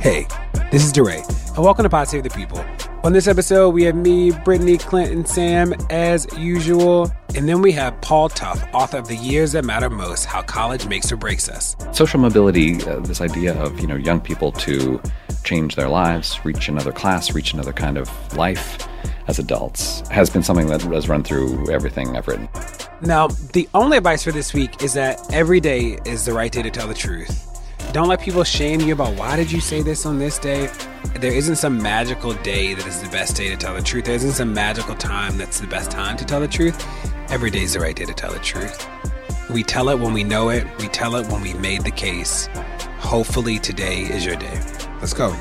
Hey, this is DeRay, and welcome to Pod Save the People. On this episode, we have me, Brittany, Clint, and Sam, as usual. And then we have Paul Tough, author of The Years That Matter Most How College Makes or Breaks Us. Social mobility, uh, this idea of you know young people to change their lives, reach another class, reach another kind of life as adults, has been something that has run through everything I've written. Now, the only advice for this week is that every day is the right day to tell the truth. Don't let people shame you about why did you say this on this day. There isn't some magical day that is the best day to tell the truth. There isn't some magical time that's the best time to tell the truth. Every day is the right day to tell the truth. We tell it when we know it. We tell it when we made the case. Hopefully today is your day. Let's go.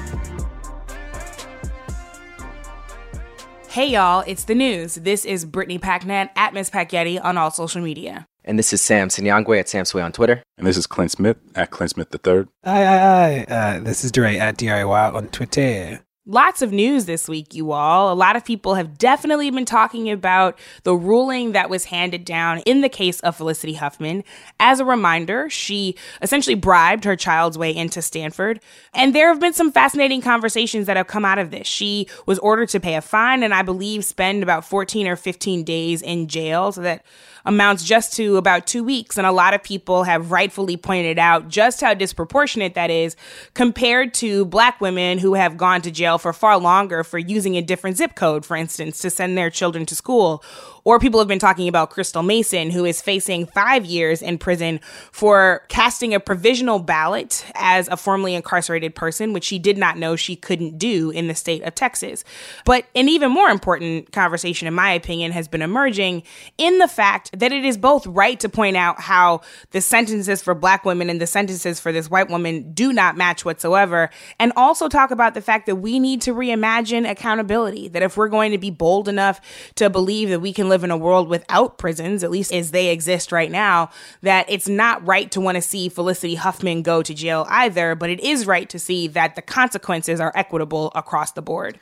Hey y'all, it's the news. This is Brittany Packnett at Miss Packyetti on all social media. And this is Sam Sinyangwe at Sam Sway on Twitter. And this is Clint Smith at Clint Smith III. Aye, aye, aye. Uh, this is DeRay at DRY on Twitter. Lots of news this week, you all. A lot of people have definitely been talking about the ruling that was handed down in the case of Felicity Huffman. As a reminder, she essentially bribed her child's way into Stanford. And there have been some fascinating conversations that have come out of this. She was ordered to pay a fine and I believe spend about 14 or 15 days in jail. So that amounts just to about two weeks. And a lot of people have rightfully pointed out just how disproportionate that is compared to black women who have gone to jail for far longer for using a different zip code, for instance, to send their children to school. Or people have been talking about Crystal Mason, who is facing five years in prison for casting a provisional ballot as a formerly incarcerated person, which she did not know she couldn't do in the state of Texas. But an even more important conversation, in my opinion, has been emerging in the fact that it is both right to point out how the sentences for black women and the sentences for this white woman do not match whatsoever, and also talk about the fact that we need to reimagine accountability. That if we're going to be bold enough to believe that we can live in a world without prisons, at least as they exist right now, that it's not right to want to see Felicity Huffman go to jail either, but it is right to see that the consequences are equitable across the board.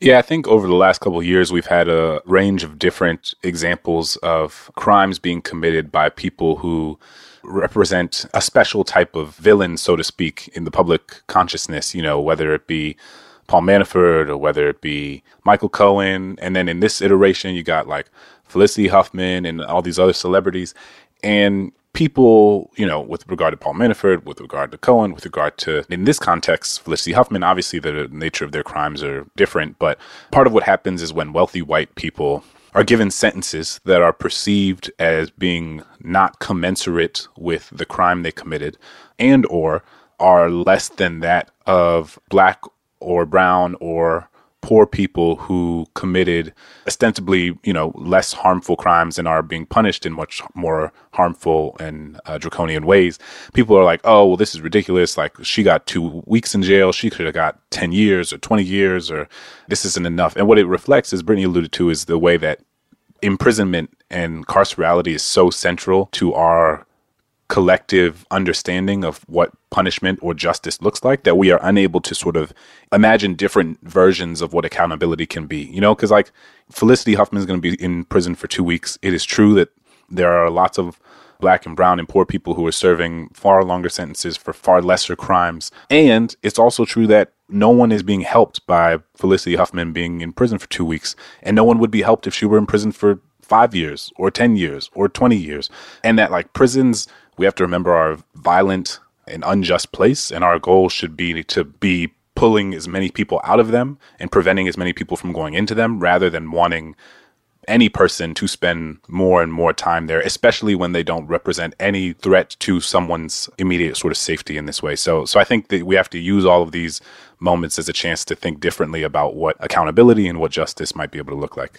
Yeah, I think over the last couple of years, we've had a range of different examples of crimes being committed by people who represent a special type of villain, so to speak, in the public consciousness, you know, whether it be Paul Manafort or whether it be Michael Cohen. And then in this iteration, you got like Felicity Huffman and all these other celebrities. And people, you know, with regard to Paul Manafort, with regard to Cohen, with regard to, in this context, Felicity Huffman, obviously the nature of their crimes are different. But part of what happens is when wealthy white people are given sentences that are perceived as being not commensurate with the crime they committed and or are less than that of black or brown or poor people who committed ostensibly, you know, less harmful crimes and are being punished in much more harmful and uh, draconian ways. People are like, "Oh, well, this is ridiculous. Like, she got two weeks in jail. She could have got ten years or twenty years, or this isn't enough." And what it reflects, as Brittany alluded to, is the way that imprisonment and carcerality is so central to our collective understanding of what punishment or justice looks like that we are unable to sort of imagine different versions of what accountability can be. You know, because like Felicity Huffman is going to be in prison for two weeks. It is true that there are lots of black and brown and poor people who are serving far longer sentences for far lesser crimes. And it's also true that no one is being helped by Felicity Huffman being in prison for two weeks. And no one would be helped if she were in prison for five years or 10 years or 20 years. And that like prisons we have to remember our violent and unjust place, and our goal should be to be pulling as many people out of them and preventing as many people from going into them rather than wanting any person to spend more and more time there, especially when they don't represent any threat to someone's immediate sort of safety in this way. So, so I think that we have to use all of these moments as a chance to think differently about what accountability and what justice might be able to look like.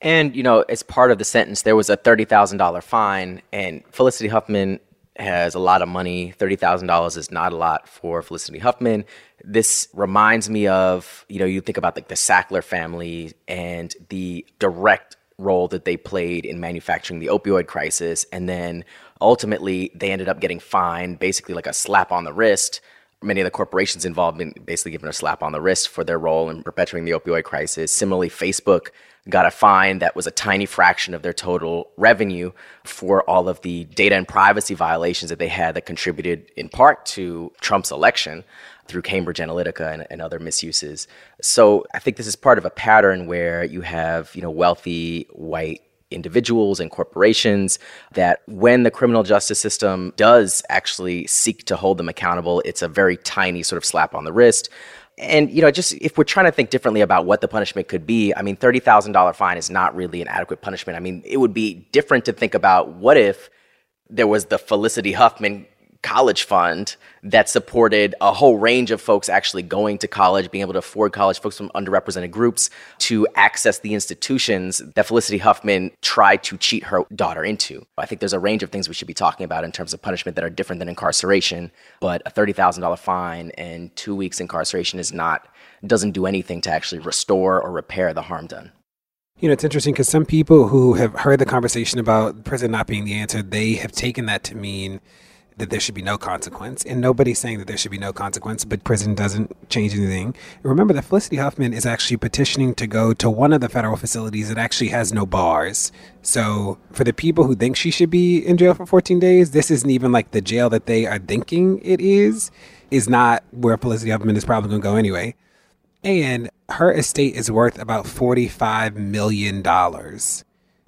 And, you know, as part of the sentence, there was a $30,000 fine, and Felicity Huffman has a lot of money. $30,000 is not a lot for Felicity Huffman. This reminds me of, you know, you think about like the Sackler family and the direct role that they played in manufacturing the opioid crisis. And then ultimately, they ended up getting fined, basically like a slap on the wrist. Many of the corporations involved been basically given a slap on the wrist for their role in perpetuating the opioid crisis. Similarly, Facebook got a fine that was a tiny fraction of their total revenue for all of the data and privacy violations that they had that contributed in part to Trump's election through Cambridge Analytica and, and, other misuses. So I think this is part of a pattern where you have, you know, wealthy white individuals and corporations that when the criminal justice system does actually seek to hold them accountable, it's a very tiny sort of slap on the wrist. And you know, just if we're trying to think differently about what the punishment could be, I mean, thirty thousand dollar fine is not really an adequate punishment. I mean, it would be different to think about what if there was the Felicity Huffman college fund that supported a whole range of folks actually going to college, being able to afford college, folks from underrepresented groups to access the institutions that Felicity Huffman tried to cheat her daughter into. I think there's a range of things we should be talking about in terms of punishment that are different than incarceration, but a $30,000 fine and two weeks incarceration is not, doesn't do anything to actually restore or repair the harm done. You know, it's interesting because some people who have heard the conversation about prison not being the answer, they have taken that to mean that there should be no consequence. And nobody's saying that there should be no consequence, but prison doesn't change anything. Remember that Felicity Huffman is actually petitioning to go to one of the federal facilities that actually has no bars. So for the people who think she should be in jail for 14 days, this isn't even like the jail that they are thinking it is, is not where Felicity Huffman is probably going to go anyway. And her estate is worth about $45 million.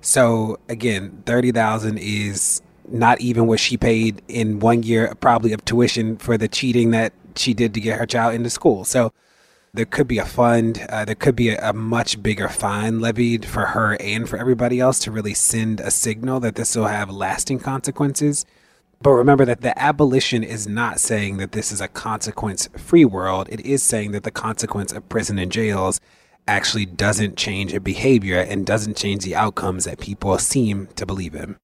So again, 30,000 is not even what she paid in one year, probably of tuition for the cheating that she did to get her child into school. So there could be a fund, uh, there could be a, a, much bigger fine levied for her and for everybody else to really send a signal that this will have lasting consequences. But remember that the abolition is not saying that this is a consequence free world. It is saying that the consequence of prison and jails actually doesn't change a behavior and doesn't change the outcomes that people seem to believe in.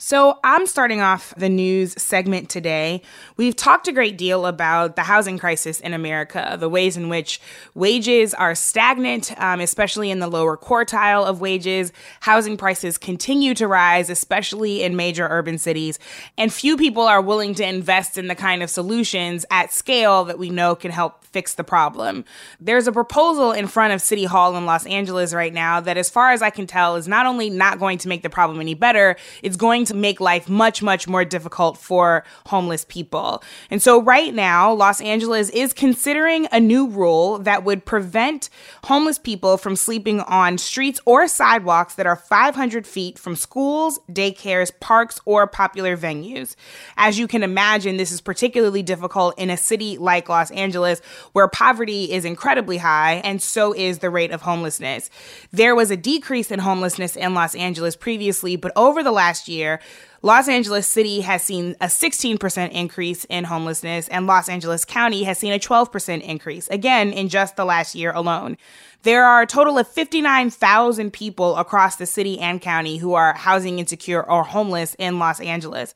So, I'm starting off the news segment today. We've talked a great deal about the housing crisis in America, the ways in which wages are stagnant, um, especially in the lower quartile of wages. Housing prices continue to rise, especially in major urban cities. And few people are willing to invest in the kind of solutions at scale that we know can help fix the problem. There's a proposal in front of City Hall in Los Angeles right now that, as far as I can tell, is not only not going to make the problem any better, it's going to make life much, much more difficult for homeless people. And so, right now, Los Angeles is considering a new rule that would prevent homeless people from sleeping on streets or sidewalks that are 500 feet from schools, daycares, parks, or popular venues. As you can imagine, this is particularly difficult in a city like Los Angeles, where poverty is incredibly high, and so is the rate of homelessness. There was a decrease in homelessness in Los Angeles previously, but over the last year, Los Angeles City has seen a 16% increase in homelessness, and Los Angeles County has seen a 12% increase, again, in just the last year alone. There are a total of 59,000 people across the city and county who are housing insecure or homeless in Los Angeles.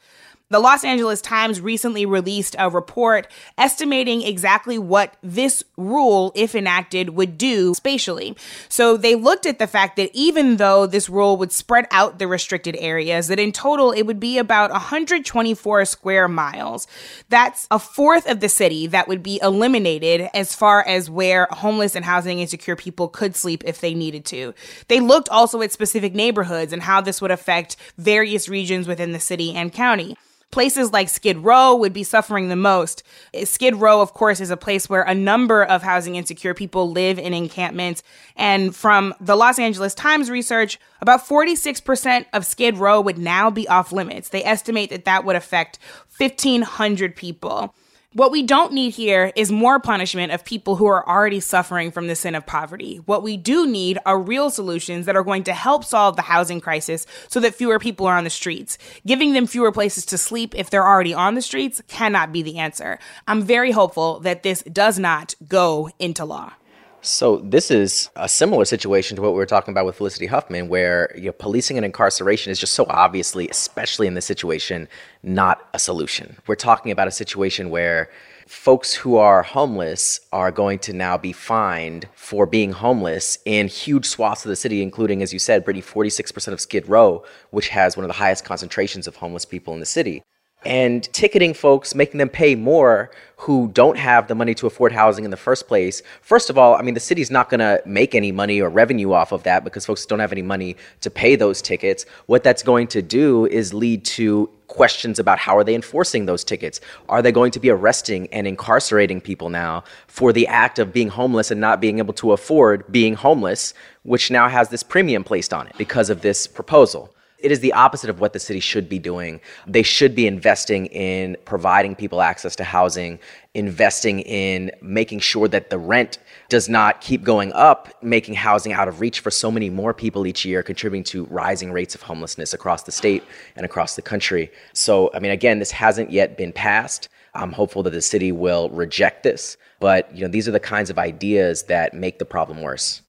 The Los Angeles Times recently released a report estimating exactly what this rule, if enacted, would do spatially. So they looked at the fact that even though this rule would spread out the restricted areas, that in total it would be about 124 square miles. That's a fourth of the city that would be eliminated as far as where homeless and housing insecure people could sleep if they needed to. They looked also at specific neighborhoods and how this would affect various regions within the city and county. Places like Skid Row would be suffering the most. Skid Row, of course, is a place where a number of housing insecure people live in encampments. And from the Los Angeles Times research, about 46% of Skid Row would now be off limits. They estimate that that would affect 1,500 people. What we don't need here is more punishment of people who are already suffering from the sin of poverty. What we do need are real solutions that are going to help solve the housing crisis so that fewer people are on the streets. Giving them fewer places to sleep if they're already on the streets cannot be the answer. I'm very hopeful that this does not go into law. So this is a similar situation to what we were talking about with Felicity Huffman, where you know, policing and incarceration is just so obviously, especially in this situation, not a solution. We're talking about a situation where folks who are homeless are going to now be fined for being homeless in huge swaths of the city, including, as you said, Brittany, 46% of Skid Row, which has one of the highest concentrations of homeless people in the city and ticketing folks, making them pay more who don't have the money to afford housing in the first place. First of all, I mean, the city's not going to make any money or revenue off of that because folks don't have any money to pay those tickets. What that's going to do is lead to questions about how are they enforcing those tickets? Are they going to be arresting and incarcerating people now for the act of being homeless and not being able to afford being homeless, which now has this premium placed on it because of this proposal? It is the opposite of what the city should be doing. They should be investing in providing people access to housing, investing in making sure that the rent does not keep going up, making housing out of reach for so many more people each year, contributing to rising rates of homelessness across the state and across the country. So, I mean, again, this hasn't yet been passed. I'm hopeful that the city will reject this, but you know, these are the kinds of ideas that make the problem worse.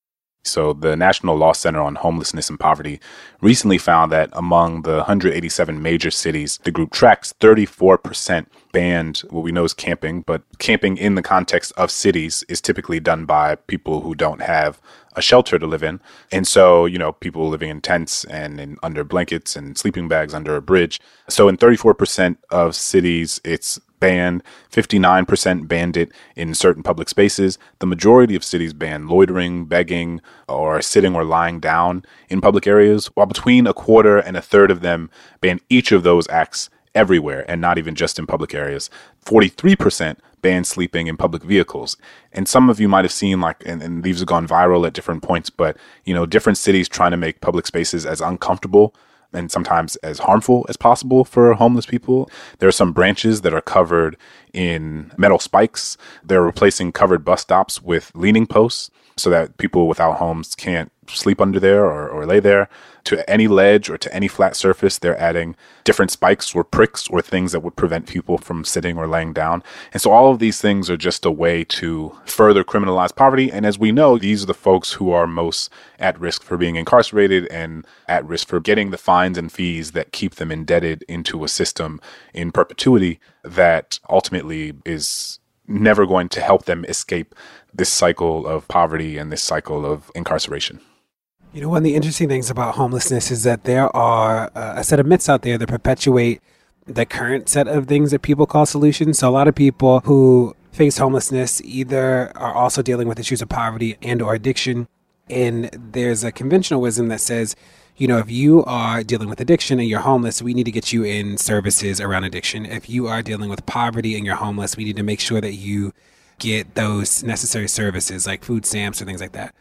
So, the National Law Center on Homelessness and Poverty recently found that among the 187 major cities the group tracks, 34% banned what we know is camping, but camping in the context of cities is typically done by people who don't have a shelter to live in. And so, you know, people living in tents and in under blankets and sleeping bags under a bridge. So, in 34% of cities, it's banned, 59% banned it in certain public spaces. The majority of cities ban loitering, begging, or sitting or lying down in public areas, while between a quarter and a third of them ban each of those acts everywhere and not even just in public areas. 43% ban sleeping in public vehicles. And some of you might have seen like, and, and these have gone viral at different points, but you know, different cities trying to make public spaces as uncomfortable and sometimes as harmful as possible for homeless people. There are some branches that are covered in metal spikes. They're replacing covered bus stops with leaning posts so that people without homes can't sleep under there or, or lay there. To any ledge or to any flat surface, they're adding different spikes or pricks or things that would prevent people from sitting or laying down. And so all of these things are just a way to further criminalize poverty. And as we know, these are the folks who are most at risk for being incarcerated and at risk for getting the fines and fees that keep them indebted into a system in perpetuity that ultimately is never going to help them escape this cycle of poverty and this cycle of incarceration. You know, one of the interesting things about homelessness is that there are uh, a set of myths out there that perpetuate the current set of things that people call solutions. So a lot of people who face homelessness either are also dealing with issues of poverty and or addiction. And there's a conventional wisdom that says, you know, if you are dealing with addiction and you're homeless, we need to get you in services around addiction. If you are dealing with poverty and you're homeless, we need to make sure that you get those necessary services like food stamps or things like that.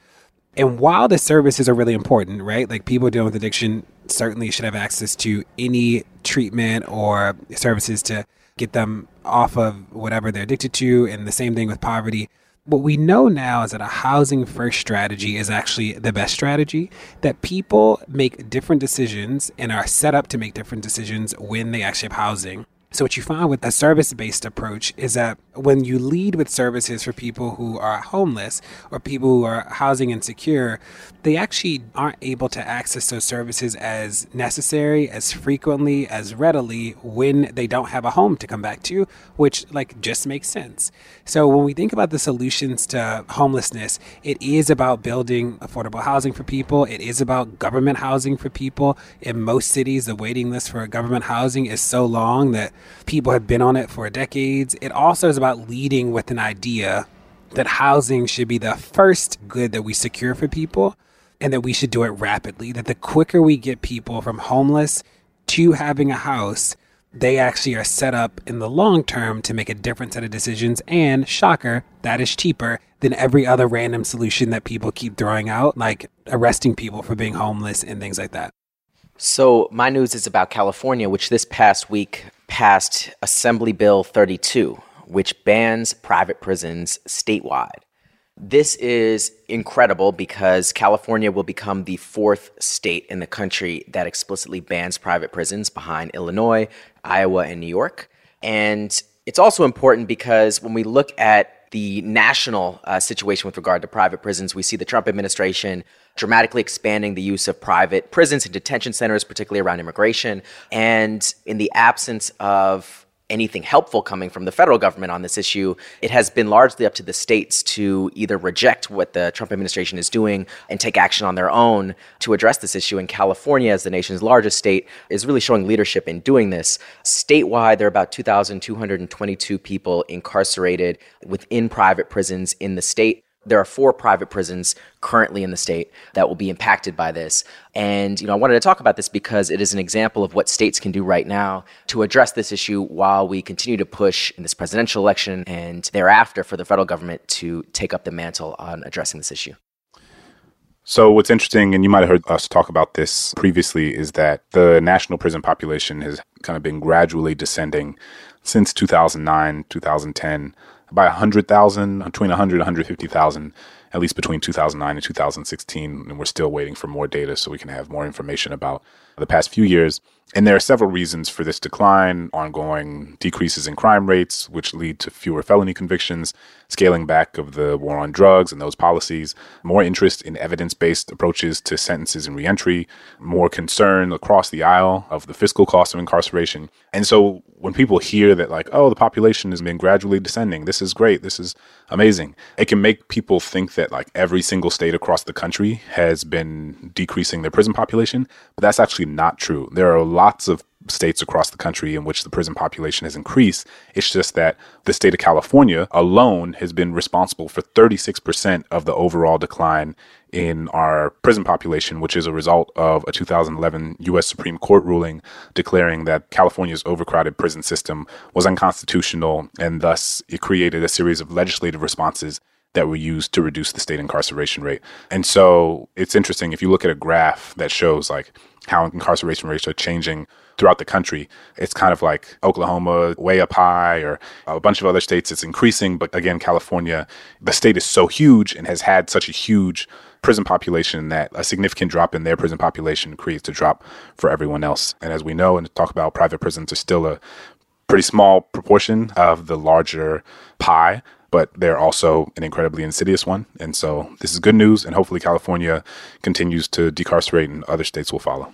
And while the services are really important, right? Like people dealing with addiction certainly should have access to any treatment or services to get them off of whatever they're addicted to. And the same thing with poverty. What we know now is that a housing first strategy is actually the best strategy, that people make different decisions and are set up to make different decisions when they actually have housing. So, what you find with a service based approach is that when you lead with services for people who are homeless or people who are housing insecure, they actually aren't able to access those services as necessary, as frequently, as readily when they don't have a home to come back to, which like just makes sense. So, when we think about the solutions to homelessness, it is about building affordable housing for people, it is about government housing for people. In most cities, the waiting list for government housing is so long that People have been on it for decades. It also is about leading with an idea that housing should be the first good that we secure for people and that we should do it rapidly. That the quicker we get people from homeless to having a house, they actually are set up in the long term to make a different set of decisions. And shocker, that is cheaper than every other random solution that people keep throwing out, like arresting people for being homeless and things like that. So, my news is about California, which this past week passed Assembly Bill 32, which bans private prisons statewide. This is incredible because California will become the fourth state in the country that explicitly bans private prisons behind Illinois, Iowa, and New York. And it's also important because when we look at the national uh, situation with regard to private prisons. We see the Trump administration dramatically expanding the use of private prisons and detention centers, particularly around immigration. And in the absence of anything helpful coming from the federal government on this issue, it has been largely up to the states to either reject what the Trump administration is doing and take action on their own to address this issue. And California, as the nation's largest state, is really showing leadership in doing this. Statewide, there are about 2,222 people incarcerated within private prisons in the state. There are four private prisons currently in the state that will be impacted by this. And, you know, I wanted to talk about this because it is an example of what states can do right now to address this issue while we continue to push in this presidential election and thereafter for the federal government to take up the mantle on addressing this issue. So, what's interesting, and you might have heard us talk about this previously, is that the national prison population has kind of been gradually descending since 2009, 2010 by 100,000, between 100 150,000, at least between 2009 and 2016. And we're still waiting for more data so we can have more information about the past few years. And there are several reasons for this decline ongoing decreases in crime rates, which lead to fewer felony convictions, scaling back of the war on drugs and those policies, more interest in evidence based approaches to sentences and reentry, more concern across the aisle of the fiscal cost of incarceration. And so when people hear that, like, oh, the population has been gradually descending, this is great, this is amazing, it can make people think that, like, every single state across the country has been decreasing their prison population. But that's actually not true. There are lots of states across the country in which the prison population has increased. It's just that the state of California alone has been responsible for 36% of the overall decline in our prison population, which is a result of a 2011 U.S. Supreme Court ruling declaring that California's overcrowded prison system was unconstitutional, and thus it created a series of legislative responses that were used to reduce the state incarceration rate. And so it's interesting if you look at a graph that shows like how incarceration rates are changing throughout the country. It's kind of like Oklahoma way up high or a bunch of other states it's increasing, but again California, the state is so huge and has had such a huge prison population that a significant drop in their prison population creates a drop for everyone else. And as we know and talk about private prisons are still a pretty small proportion of the larger pie but they're also an incredibly insidious one. And so this is good news, and hopefully California continues to decarcerate and other states will follow.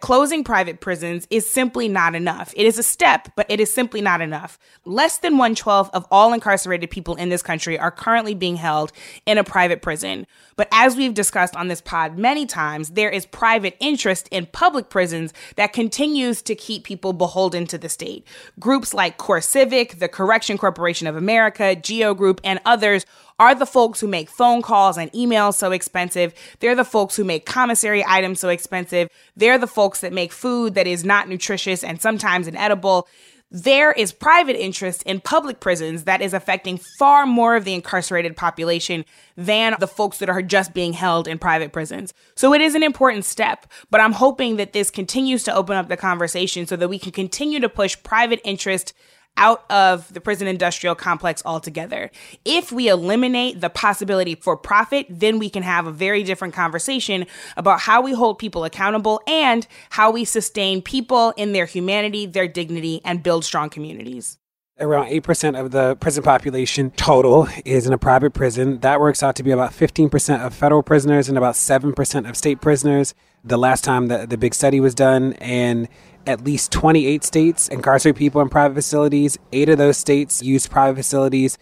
Closing private prisons is simply not enough. It is a step, but it is simply not enough. Less than one twelfth of all incarcerated people in this country are currently being held in a private prison. But as we've discussed on this pod many times, there is private interest in public prisons that continues to keep people beholden to the state. Groups like CoreCivic, the Correction Corporation of America, GEO Group, and others are the folks who make phone calls and emails so expensive. They're the folks who make commissary items so expensive. They're the folks that make food that is not nutritious and sometimes inedible. There is private interest in public prisons that is affecting far more of the incarcerated population than the folks that are just being held in private prisons. So it is an important step, but I'm hoping that this continues to open up the conversation so that we can continue to push private interest out of the prison industrial complex altogether. If we eliminate the possibility for profit, then we can have a very different conversation about how we hold people accountable and how we sustain people in their humanity, their dignity, and build strong communities. Around 8% of the prison population total is in a private prison. That works out to be about 15% of federal prisoners and about 7% of state prisoners. The last time that the big study was done, and at least 28 states incarcerate people in private facilities. Eight of those states use private facilities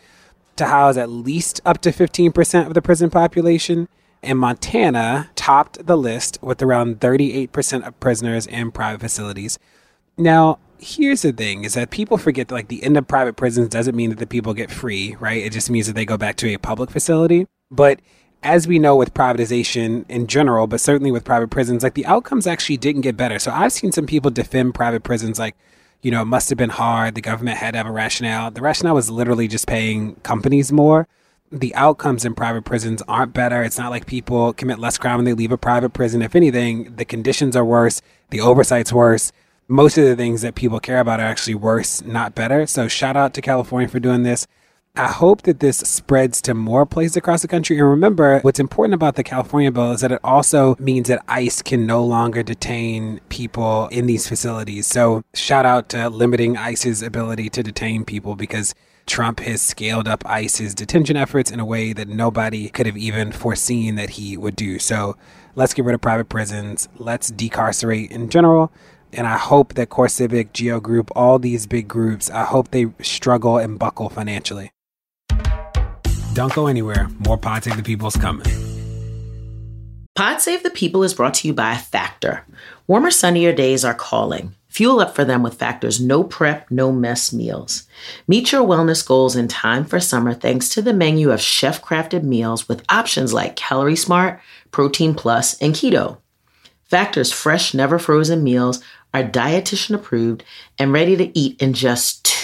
to house at least up to 15% of the prison population. And Montana topped the list with around 38% of prisoners in private facilities. Now, here's the thing is that people forget that like the end of private prisons doesn't mean that the people get free, right? It just means that they go back to a public facility. But as we know with privatization in general, but certainly with private prisons, like the outcomes actually didn't get better. So I've seen some people defend private prisons like, you know, it must have been hard. The government had to have a rationale. The rationale was literally just paying companies more. The outcomes in private prisons aren't better. It's not like people commit less crime when they leave a private prison. If anything, the conditions are worse, the oversight's worse. Most of the things that people care about are actually worse, not better. So shout out to California for doing this I hope that this spreads to more places across the country. And remember, what's important about the California bill is that it also means that ICE can no longer detain people in these facilities. So, shout out to limiting ICE's ability to detain people because Trump has scaled up ICE's detention efforts in a way that nobody could have even foreseen that he would do. So let's get rid of private prisons. Let's decarcerate in general. And I hope that CoreCivic, Geo Group, all these big groups, I hope they struggle and buckle financially. Don't go anywhere. More Pod Save the People is coming. Pod Save the People is brought to you by Factor. Warmer, sunnier days are calling. Fuel up for them with Factor's no prep, no mess meals. Meet your wellness goals in time for summer thanks to the menu of chef crafted meals with options like Calorie Smart, Protein Plus, and Keto. Factor's fresh, never frozen meals are dietitian approved and ready to eat in just two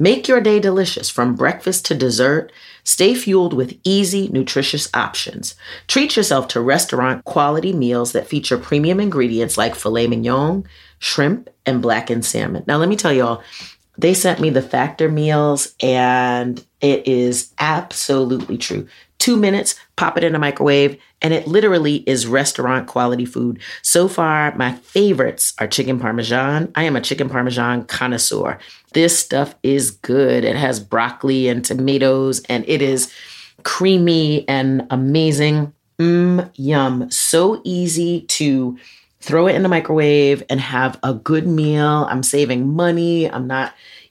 Make your day delicious from breakfast to dessert. Stay fueled with easy, nutritious options. Treat yourself to restaurant quality meals that feature premium ingredients like filet mignon, shrimp, and blackened salmon. Now, let me tell y'all, they sent me the factor meals, and it is absolutely true. Two minutes, pop it in a microwave, and it literally is restaurant quality food. So far, my favorites are chicken parmesan. I am a chicken parmesan connoisseur. This stuff is good. It has broccoli and tomatoes, and it is creamy and amazing. Mmm, yum. So easy to throw it in the microwave and have a good meal. I'm saving money. I'm not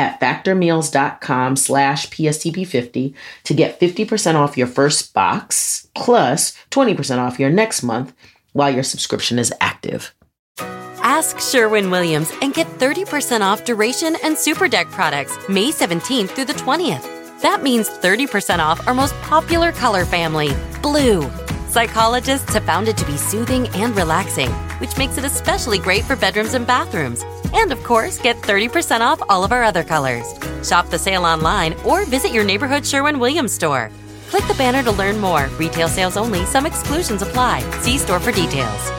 at factormeals.com slash PSTP50 to get 50% off your first box plus 20% off your next month while your subscription is active. Ask Sherwin Williams and get 30% off duration and superdeck products May 17th through the 20th. That means 30% off our most popular color family, blue. Psychologists have found it to be soothing and relaxing, which makes it especially great for bedrooms and bathrooms. And of course, get 30% off all of our other colors. Shop the sale online or visit your neighborhood Sherwin Williams store. Click the banner to learn more. Retail sales only, some exclusions apply. See store for details.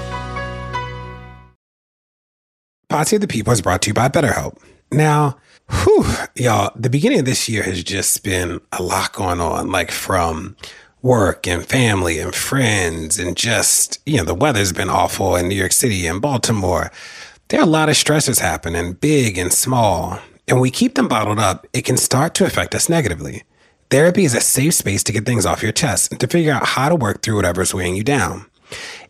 Pod of the People is brought to you by BetterHelp. Now, whew, y'all, the beginning of this year has just been a lot going on, like from work and family and friends, and just, you know, the weather's been awful in New York City and Baltimore there are a lot of stresses happening, big and small. And we keep them bottled up, it can start to affect us negatively. Therapy is a safe space to get things off your chest and to figure out how to work through whatever's weighing you down.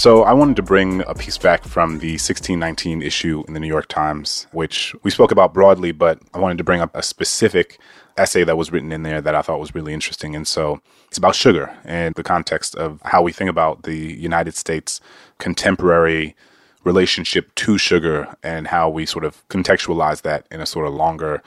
So I wanted to bring a piece back from the 1619 issue in the New York Times, which we spoke about broadly, but I wanted to bring up a specific essay that was written in there that I thought was really interesting. And so it's about sugar and the context of how we think about the United States contemporary relationship to sugar and how we sort of contextualize that in a sort of longer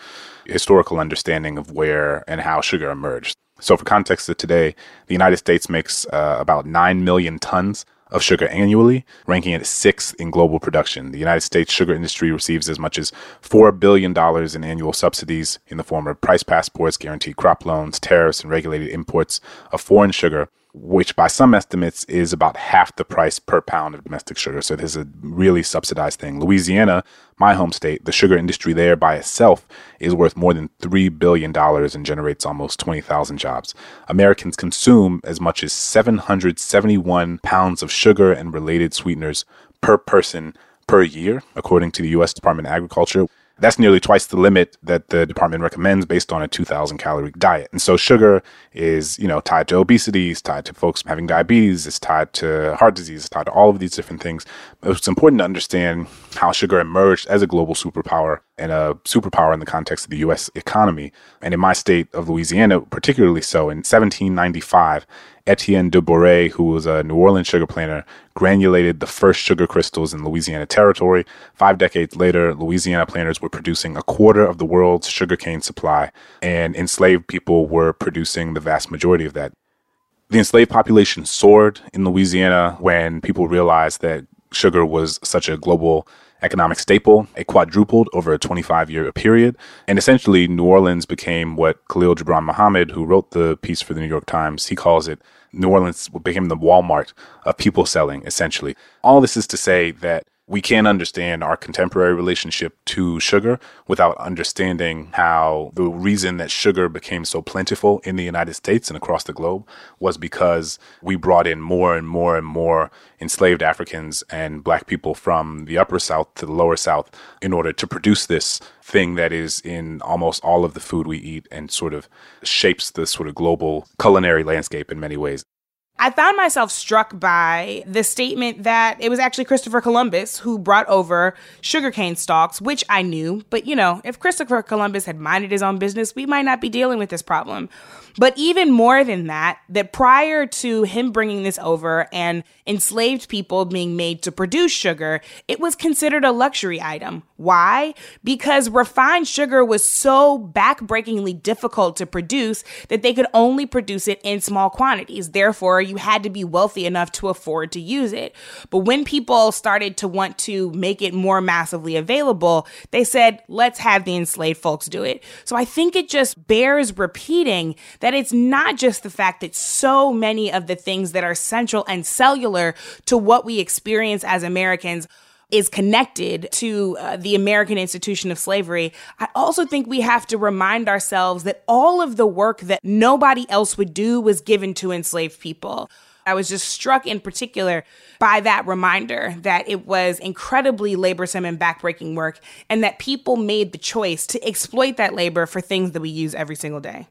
historical understanding of where and how sugar emerged. So, for context of today, the United States makes uh, about 9 million tons of sugar annually, ranking it sixth in global production. The United States sugar industry receives as much as $4 billion in annual subsidies in the form of price supports, guaranteed crop loans, tariffs, and regulated imports of foreign sugar which by some estimates is about half the price per pound of domestic sugar. So this is a really subsidized thing. Louisiana, my home state, the sugar industry there by itself is worth more than $3 billion and generates almost 20,000 jobs. Americans consume as much as 771 pounds of sugar and related sweeteners per person per year, according to the U.S. Department of Agriculture. That's nearly twice the limit that the department recommends based on a 2000 calorie diet. And so sugar is, you know, tied to obesity, it's tied to folks having diabetes, it's tied to heart disease, it's tied to all of these different things. It's important to understand how sugar emerged as a global superpower and a superpower in the context of the US economy. And in my state of Louisiana, particularly so, in 1795, Etienne de Boré, who was a New Orleans sugar planter, granulated the first sugar crystals in Louisiana territory. Five decades later, Louisiana planters were producing a quarter of the world's sugarcane supply, and enslaved people were producing the vast majority of that. The enslaved population soared in Louisiana when people realized that sugar was such a global economic staple. It quadrupled over a 25 year period. And essentially, New Orleans became what Khalil Gibran Muhammad, who wrote the piece for the New York Times, he calls it New Orleans became the Walmart of people selling, essentially. All this is to say that we can't understand our contemporary relationship to sugar without understanding how the reason that sugar became so plentiful in the United States and across the globe was because we brought in more and more and more enslaved Africans and black people from the upper south to the lower south in order to produce this thing that is in almost all of the food we eat and sort of shapes the sort of global culinary landscape in many ways. I found myself struck by the statement that it was actually Christopher Columbus who brought over sugarcane stalks, which I knew. But, you know, if Christopher Columbus had minded his own business, we might not be dealing with this problem. But even more than that, that prior to him bringing this over and enslaved people being made to produce sugar, it was considered a luxury item. Why? Because refined sugar was so backbreakingly difficult to produce that they could only produce it in small quantities. Therefore, you had to be wealthy enough to afford to use it. But when people started to want to make it more massively available, they said, let's have the enslaved folks do it. So I think it just bears repeating that it's not just the fact that so many of the things that are central and cellular to what we experience as Americans is connected to uh, the American institution of slavery, I also think we have to remind ourselves that all of the work that nobody else would do was given to enslaved people. I was just struck in particular by that reminder that it was incredibly laborsome and backbreaking work, and that people made the choice to exploit that labor for things that we use every single day.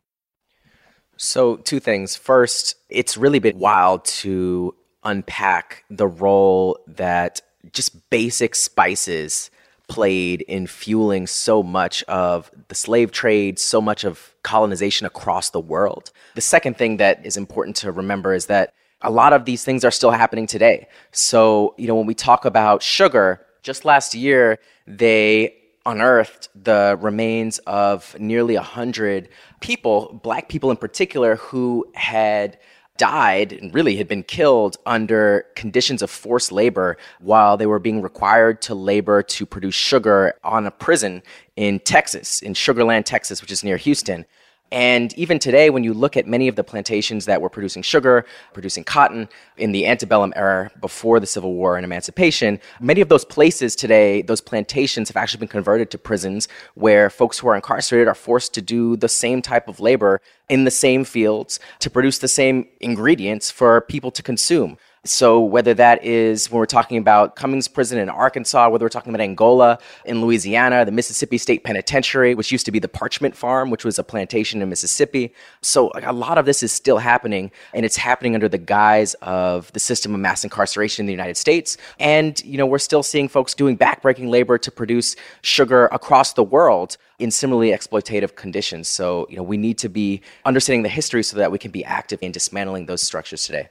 So, two things. First, it's really been wild to unpack the role that just basic spices played in fueling so much of the slave trade, so much of colonization across the world. The second thing that is important to remember is that a lot of these things are still happening today. So, you know, when we talk about sugar, just last year, they unearthed the remains of nearly 100 people, black people in particular, who had died and really had been killed under conditions of forced labor while they were being required to labor to produce sugar on a prison in Texas, in Sugarland, Texas, which is near Houston. And even today, when you look at many of the plantations that were producing sugar, producing cotton in the antebellum era before the Civil War and emancipation, many of those places today, those plantations have actually been converted to prisons where folks who are incarcerated are forced to do the same type of labor in the same fields to produce the same ingredients for people to consume. So whether that is when we're talking about Cummins Prison in Arkansas, whether we're talking about Angola in Louisiana, the Mississippi State Penitentiary, which used to be the Parchman Farm, which was a plantation in Mississippi. So a lot of this is still happening, and it's happening under the guise of the system of mass incarceration in the United States. And you know, we're still seeing folks doing backbreaking labor to produce sugar across the world in similarly exploitative conditions. So, you know, we need to be understanding the history so that we can be active in dismantling those structures today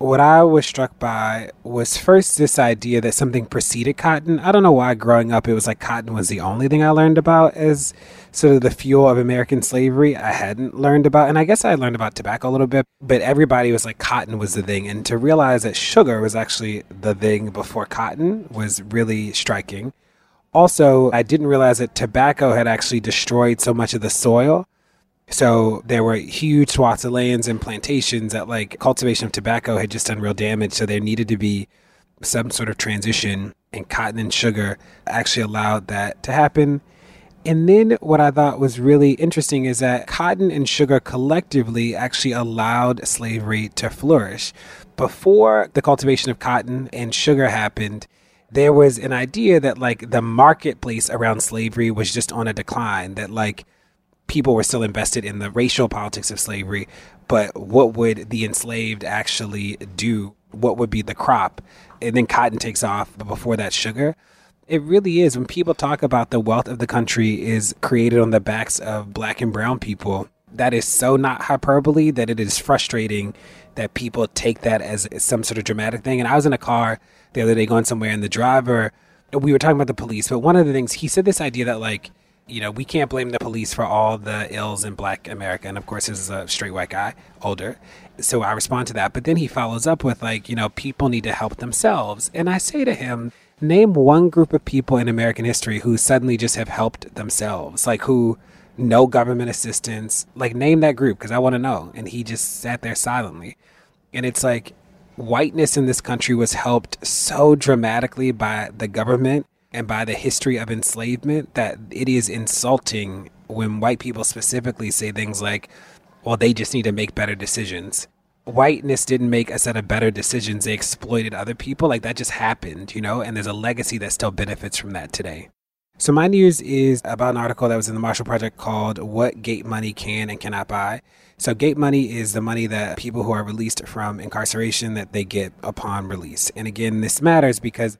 what I was struck by was first this idea that something preceded cotton. I don't know why growing up it was like cotton was the only thing I learned about as sort of the fuel of American slavery. I hadn't learned about, and I guess I learned about tobacco a little bit, but everybody was like cotton was the thing. And to realize that sugar was actually the thing before cotton was really striking. Also, I didn't realize that tobacco had actually destroyed so much of the soil So there were huge swaths of lands and plantations that, like, cultivation of tobacco had just done real damage. So there needed to be some sort of transition, and cotton and sugar actually allowed that to happen. And then what I thought was really interesting is that cotton and sugar collectively actually allowed slavery to flourish. Before the cultivation of cotton and sugar happened, there was an idea that like the marketplace around slavery was just on a decline, that like people were still invested in the racial politics of slavery, but what would the enslaved actually do? What would be the crop? And then cotton takes off, but before that, sugar it really is when people talk about the wealth of the country is created on the backs of black and brown people that is so not hyperbole that it is frustrating that people take that as some sort of dramatic thing and i was in a car the other day going somewhere and the driver we were talking about the police but one of the things he said this idea that like you know we can't blame the police for all the ills in black america and of course this is a straight white guy older so i respond to that but then he follows up with like you know people need to help themselves and i say to him name one group of people in American history who suddenly just have helped themselves, like who no government assistance. Like name that group because I want to know. And he just sat there silently. And it's like whiteness in this country was helped so dramatically by the government and by the history of enslavement that it is insulting when white people specifically say things like, well, they just need to make better decisions whiteness didn't make a set of better decisions. They exploited other people. Like that just happened, you know, and there's a legacy that still benefits from that today. So my news is about an article that was in the Marshall Project called What Gate Money Can and Cannot Buy. So gate money is the money that people who are released from incarceration that they get upon release. And again, this matters because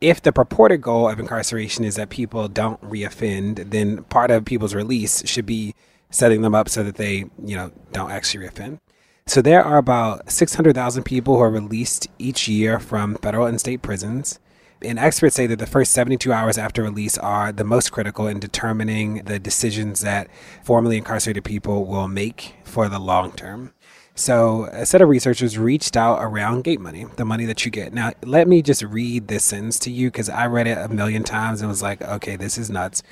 if the purported goal of incarceration is that people don't reoffend, then part of people's release should be setting them up so that they, you know, don't actually reoffend. So there are about 600,000 people who are released each year from federal and state prisons. And experts say that the first 72 hours after release are the most critical in determining the decisions that formerly incarcerated people will make for the long term. So, a set of researchers reached out around gate money, the money that you get. Now, let me just read this sentence to you because I read it a million times and was like, okay, this is nuts.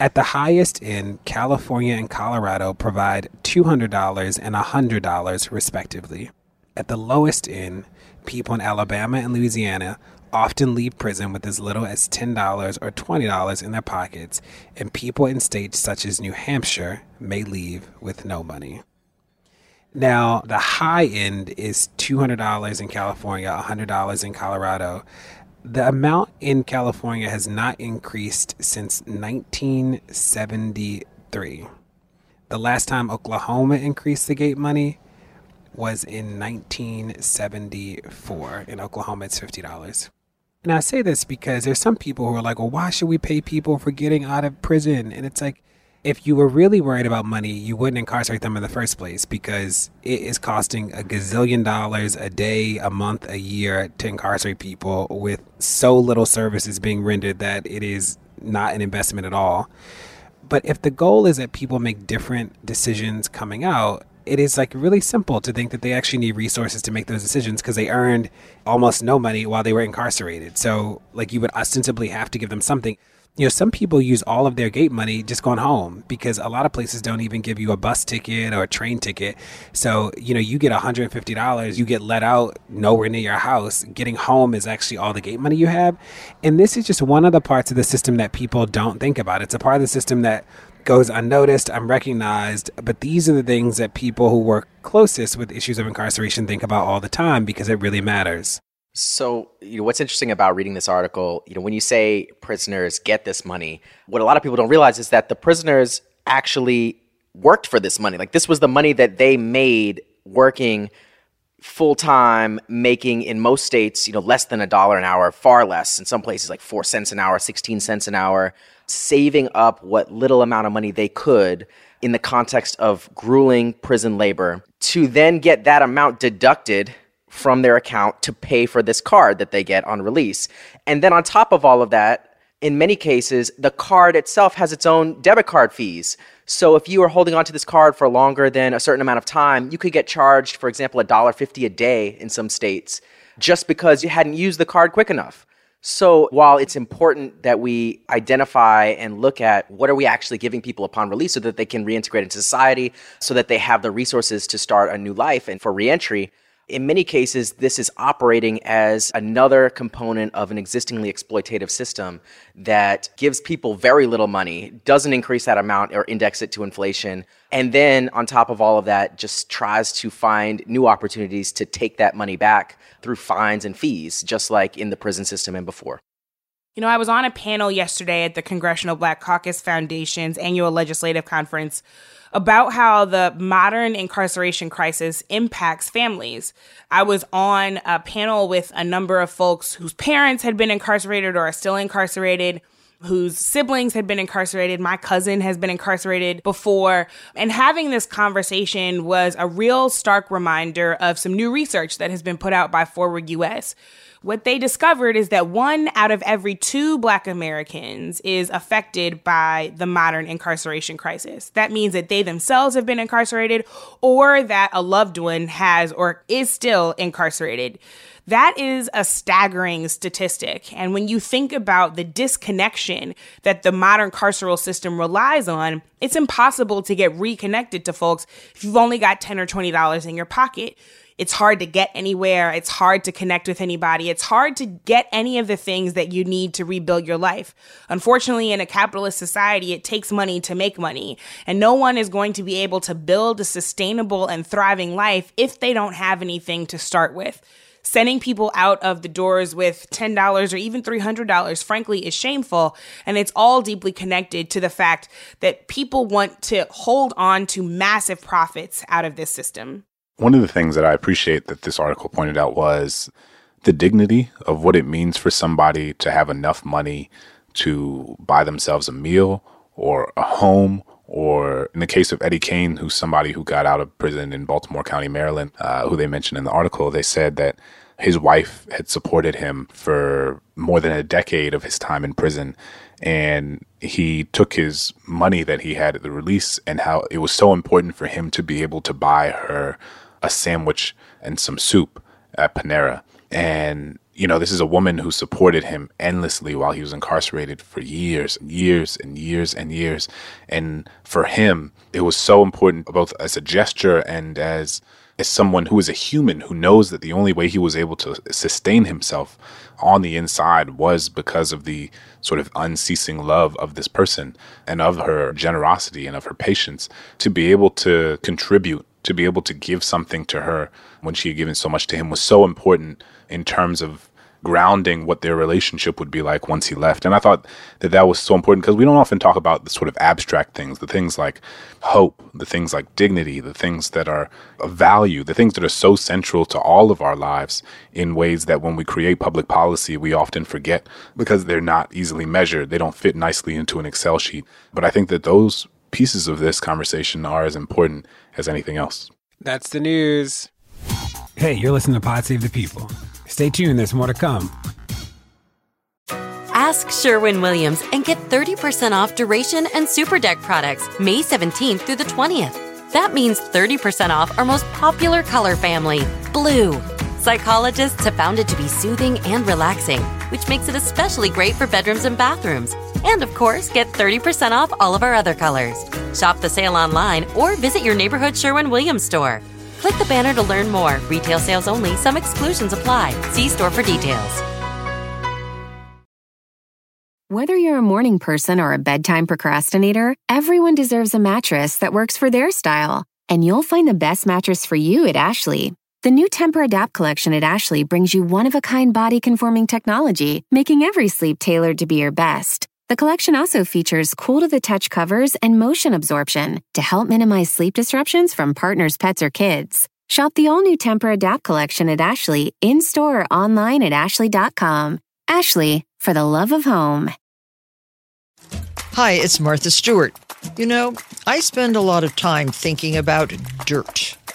At the highest end, California and Colorado provide $200 and $100 respectively. At the lowest end, people in Alabama and Louisiana often leave prison with as little as $10 or $20 in their pockets, and people in states such as New Hampshire may leave with no money. Now, the high end is $200 in California, $100 in Colorado the amount in California has not increased since 1973. The last time Oklahoma increased the gate money was in 1974. In Oklahoma, it's $50. And I say this because there's some people who are like, well, why should we pay people for getting out of prison? And it's like, if you were really worried about money, you wouldn't incarcerate them in the first place because it is costing a gazillion dollars a day, a month, a year to incarcerate people with so little services being rendered that it is not an investment at all. But if the goal is that people make different decisions coming out, it is like really simple to think that they actually need resources to make those decisions because they earned almost no money while they were incarcerated. So, like, you would ostensibly have to give them something you know, some people use all of their gate money just going home because a lot of places don't even give you a bus ticket or a train ticket. So, you know, you get $150, you get let out nowhere near your house. Getting home is actually all the gate money you have. And this is just one of the parts of the system that people don't think about. It's a part of the system that goes unnoticed, unrecognized, but these are the things that people who work closest with issues of incarceration think about all the time because it really matters. So, you know, what's interesting about reading this article, you know, when you say prisoners get this money, what a lot of people don't realize is that the prisoners actually worked for this money. Like this was the money that they made working full time, making in most states, you know, less than a dollar an hour, far less. In some places, like four cents an hour, 16 cents an hour, saving up what little amount of money they could in the context of grueling prison labor to then get that amount deducted from their account to pay for this card that they get on release. And then on top of all of that, in many cases, the card itself has its own debit card fees. So if you are holding onto this card for longer than a certain amount of time, you could get charged, for example, $1.50 a day in some states just because you hadn't used the card quick enough. So, while it's important that we identify and look at what are we actually giving people upon release so that they can reintegrate into society, so that they have the resources to start a new life and for reentry, in many cases, this is operating as another component of an existingly exploitative system that gives people very little money, doesn't increase that amount or index it to inflation, and then on top of all of that, just tries to find new opportunities to take that money back through fines and fees, just like in the prison system and before. You know, I was on a panel yesterday at the Congressional Black Caucus Foundation's annual legislative conference about how the modern incarceration crisis impacts families. I was on a panel with a number of folks whose parents had been incarcerated or are still incarcerated whose siblings had been incarcerated. My cousin has been incarcerated before. And having this conversation was a real stark reminder of some new research that has been put out by FWD.us. What they discovered is that one out of every two Black Americans is affected by the modern incarceration crisis. That means that they themselves have been incarcerated or that a loved one has or is still incarcerated. That is a staggering statistic. And when you think about the disconnection that the modern carceral system relies on, it's impossible to get reconnected to folks if you've only got 10 or $20 in your pocket. It's hard to get anywhere. It's hard to connect with anybody. It's hard to get any of the things that you need to rebuild your life. Unfortunately, in a capitalist society, it takes money to make money. And no one is going to be able to build a sustainable and thriving life if they don't have anything to start with sending people out of the doors with $10 or even $300, frankly, is shameful. And it's all deeply connected to the fact that people want to hold on to massive profits out of this system. One of the things that I appreciate that this article pointed out was the dignity of what it means for somebody to have enough money to buy themselves a meal or a home in the case of Eddie Kane, who's somebody who got out of prison in Baltimore County, Maryland, uh, who they mentioned in the article, they said that his wife had supported him for more than a decade of his time in prison. And he took his money that he had at the release and how it was so important for him to be able to buy her a sandwich and some soup at Panera. And, you know, this is a woman who supported him endlessly while he was incarcerated for years and years and years and years. And for him, it was so important, both as a gesture and as as someone who is a human who knows that the only way he was able to sustain himself on the inside was because of the sort of unceasing love of this person and of her generosity and of her patience to be able to contribute to be able to give something to her when she had given so much to him was so important in terms of grounding what their relationship would be like once he left. And I thought that that was so important because we don't often talk about the sort of abstract things, the things like hope, the things like dignity, the things that are of value, the things that are so central to all of our lives in ways that when we create public policy, we often forget because they're not easily measured. They don't fit nicely into an Excel sheet. But I think that those pieces of this conversation are as important as anything else. That's the news. Hey, you're listening to Pod Save the People. Stay tuned, there's more to come. Ask Sherwin Williams and get 30% off duration and SuperDeck products May 17th through the 20th. That means 30% off our most popular color family, blue. Psychologists have found it to be soothing and relaxing, which makes it especially great for bedrooms and bathrooms. And of course, get 30% off all of our other colors. Shop the sale online or visit your neighborhood Sherwin Williams store. Click the banner to learn more. Retail sales only, some exclusions apply. See store for details. Whether you're a morning person or a bedtime procrastinator, everyone deserves a mattress that works for their style. And you'll find the best mattress for you at Ashley. The new Tempur-Adapt collection at Ashley brings you one of a kind body conforming technology, making every sleep tailored to be your best. The collection also features cool to the touch covers and motion absorption to help minimize sleep disruptions from partners, pets, or kids. Shop the all new Tempur-Adapt collection at Ashley in store or online at ashley.com. Ashley, for the love of home. Hi, it's Martha Stewart. You know, I spend a lot of time thinking about dirt.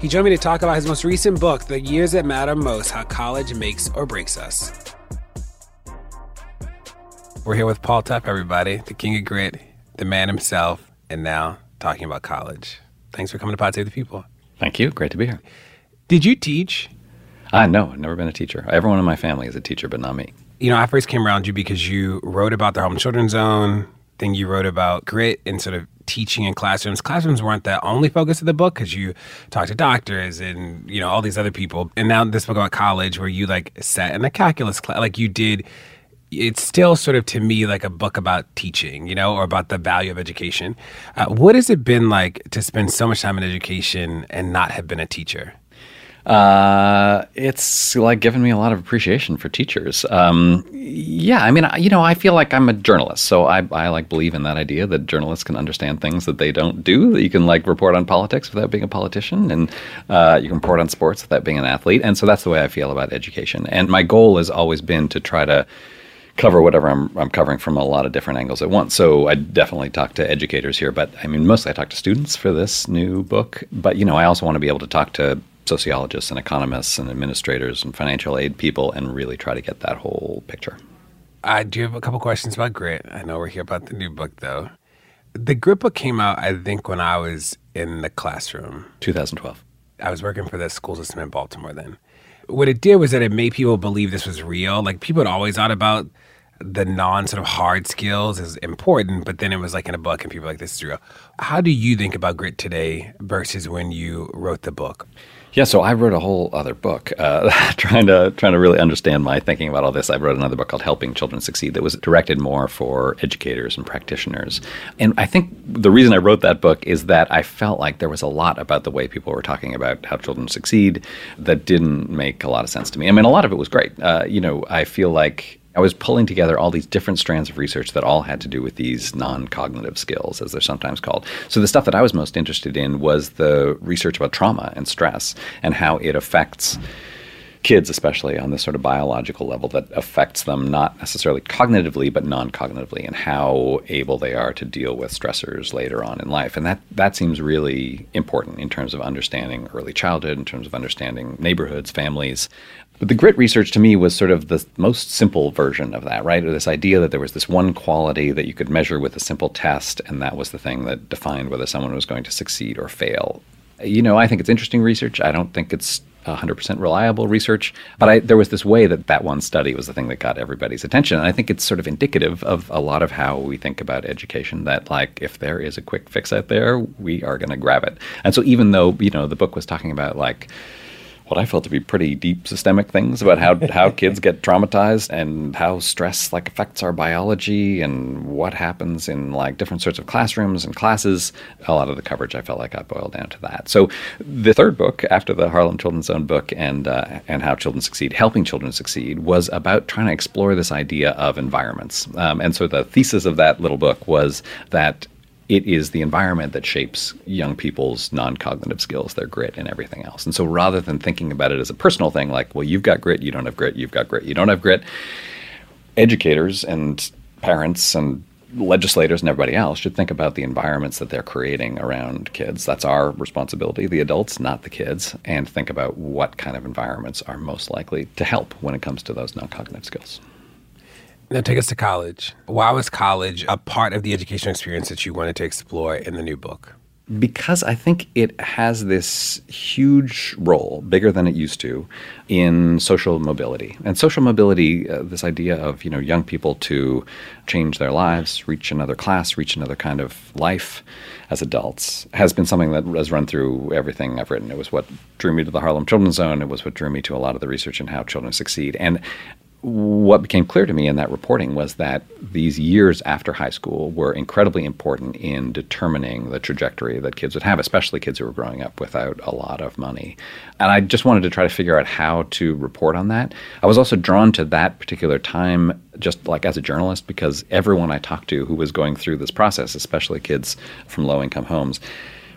He joined me to talk about his most recent book, The Years That Matter Most How College Makes or Breaks Us. We're here with Paul Tough, everybody, the king of grit, the man himself, and now talking about college. Thanks for coming to Pod Save the People. Thank you. Great to be here. Did you teach? Uh, no, I've never been a teacher. Everyone in my family is a teacher, but not me. You know, I first came around you because you wrote about the Harlem Children's Zone, then you wrote about grit and sort of teaching in classrooms. Classrooms weren't the only focus of the book because you talked to doctors and you know all these other people. And now this book about college, where you like sat in a calculus class, like you did. It's still sort of to me like a book about teaching, you know, or about the value of education. Uh, what has it been like to spend so much time in education and not have been a teacher? Uh, it's like given me a lot of appreciation for teachers. Um, yeah, I mean, I, you know, I feel like I'm a journalist, so I, I like believe in that idea that journalists can understand things that they don't do. That you can like report on politics without being a politician, and uh, you can report on sports without being an athlete. And so that's the way I feel about education. And my goal has always been to try to cover whatever I'm, I'm covering from a lot of different angles at once. So I definitely talk to educators here, but I mean, mostly I talk to students for this new book. But, you know, I also want to be able to talk to sociologists and economists and administrators and financial aid people and really try to get that whole picture. I do have a couple questions about grit. I know we're here about the new book, though. The grit book came out, I think, when I was in the classroom. 2012. I was working for the school system in Baltimore then. What it did was that it made people believe this was real. Like people had always thought about the non sort of hard skills is important, but then it was like in a book and people were like, this is real. How do you think about grit today versus when you wrote the book? Yeah, so I wrote a whole other book uh, trying to trying to really understand my thinking about all this. I wrote another book called Helping Children Succeed that was directed more for educators and practitioners. And I think the reason I wrote that book is that I felt like there was a lot about the way people were talking about how children succeed that didn't make a lot of sense to me. I mean, a lot of it was great. Uh, you know, I feel like I was pulling together all these different strands of research that all had to do with these non cognitive skills, as they're sometimes called. So, the stuff that I was most interested in was the research about trauma and stress and how it affects kids, especially on this sort of biological level, that affects them not necessarily cognitively, but non cognitively, and how able they are to deal with stressors later on in life. And that, that seems really important in terms of understanding early childhood, in terms of understanding neighborhoods, families, but the grit research to me was sort of the most simple version of that, right? This idea that there was this one quality that you could measure with a simple test, and that was the thing that defined whether someone was going to succeed or fail. You know, I think it's interesting research. I don't think it's 100% reliable research, but I, there was this way that that one study was the thing that got everybody's attention. And I think it's sort of indicative of a lot of how we think about education that, like, if there is a quick fix out there, we are going to grab it. And so, even though, you know, the book was talking about, like, what I felt to be pretty deep systemic things about how how kids get traumatized and how stress like affects our biology and what happens in like different sorts of classrooms and classes. A lot of the coverage I felt like got boiled down to that. So the third book after the Harlem Children's Zone book and uh, and how children succeed, helping children succeed, was about trying to explore this idea of environments. Um, and so the thesis of that little book was that it is the environment that shapes young people's non-cognitive skills, their grit, and everything else. And so, rather than thinking about it as a personal thing, like, well, you've got grit, you don't have grit, you've got grit, you don't have grit, educators and parents and legislators and everybody else should think about the environments that they're creating around kids. That's our responsibility, the adults, not the kids, and think about what kind of environments are most likely to help when it comes to those non cognitive skills. Now, take us to college. Why was college a part of the educational experience that you wanted to explore in the new book? Because I think it has this huge role, bigger than it used to, in social mobility. And social mobility, uh, this idea of you know young people to change their lives, reach another class, reach another kind of life as adults, has been something that has run through everything I've written. It was what drew me to the Harlem Children's Zone. It was what drew me to a lot of the research in how children succeed. And what became clear to me in that reporting was that these years after high school were incredibly important in determining the trajectory that kids would have, especially kids who were growing up without a lot of money. And I just wanted to try to figure out how to report on that. I was also drawn to that particular time just like as a journalist because everyone I talked to who was going through this process, especially kids from low income homes,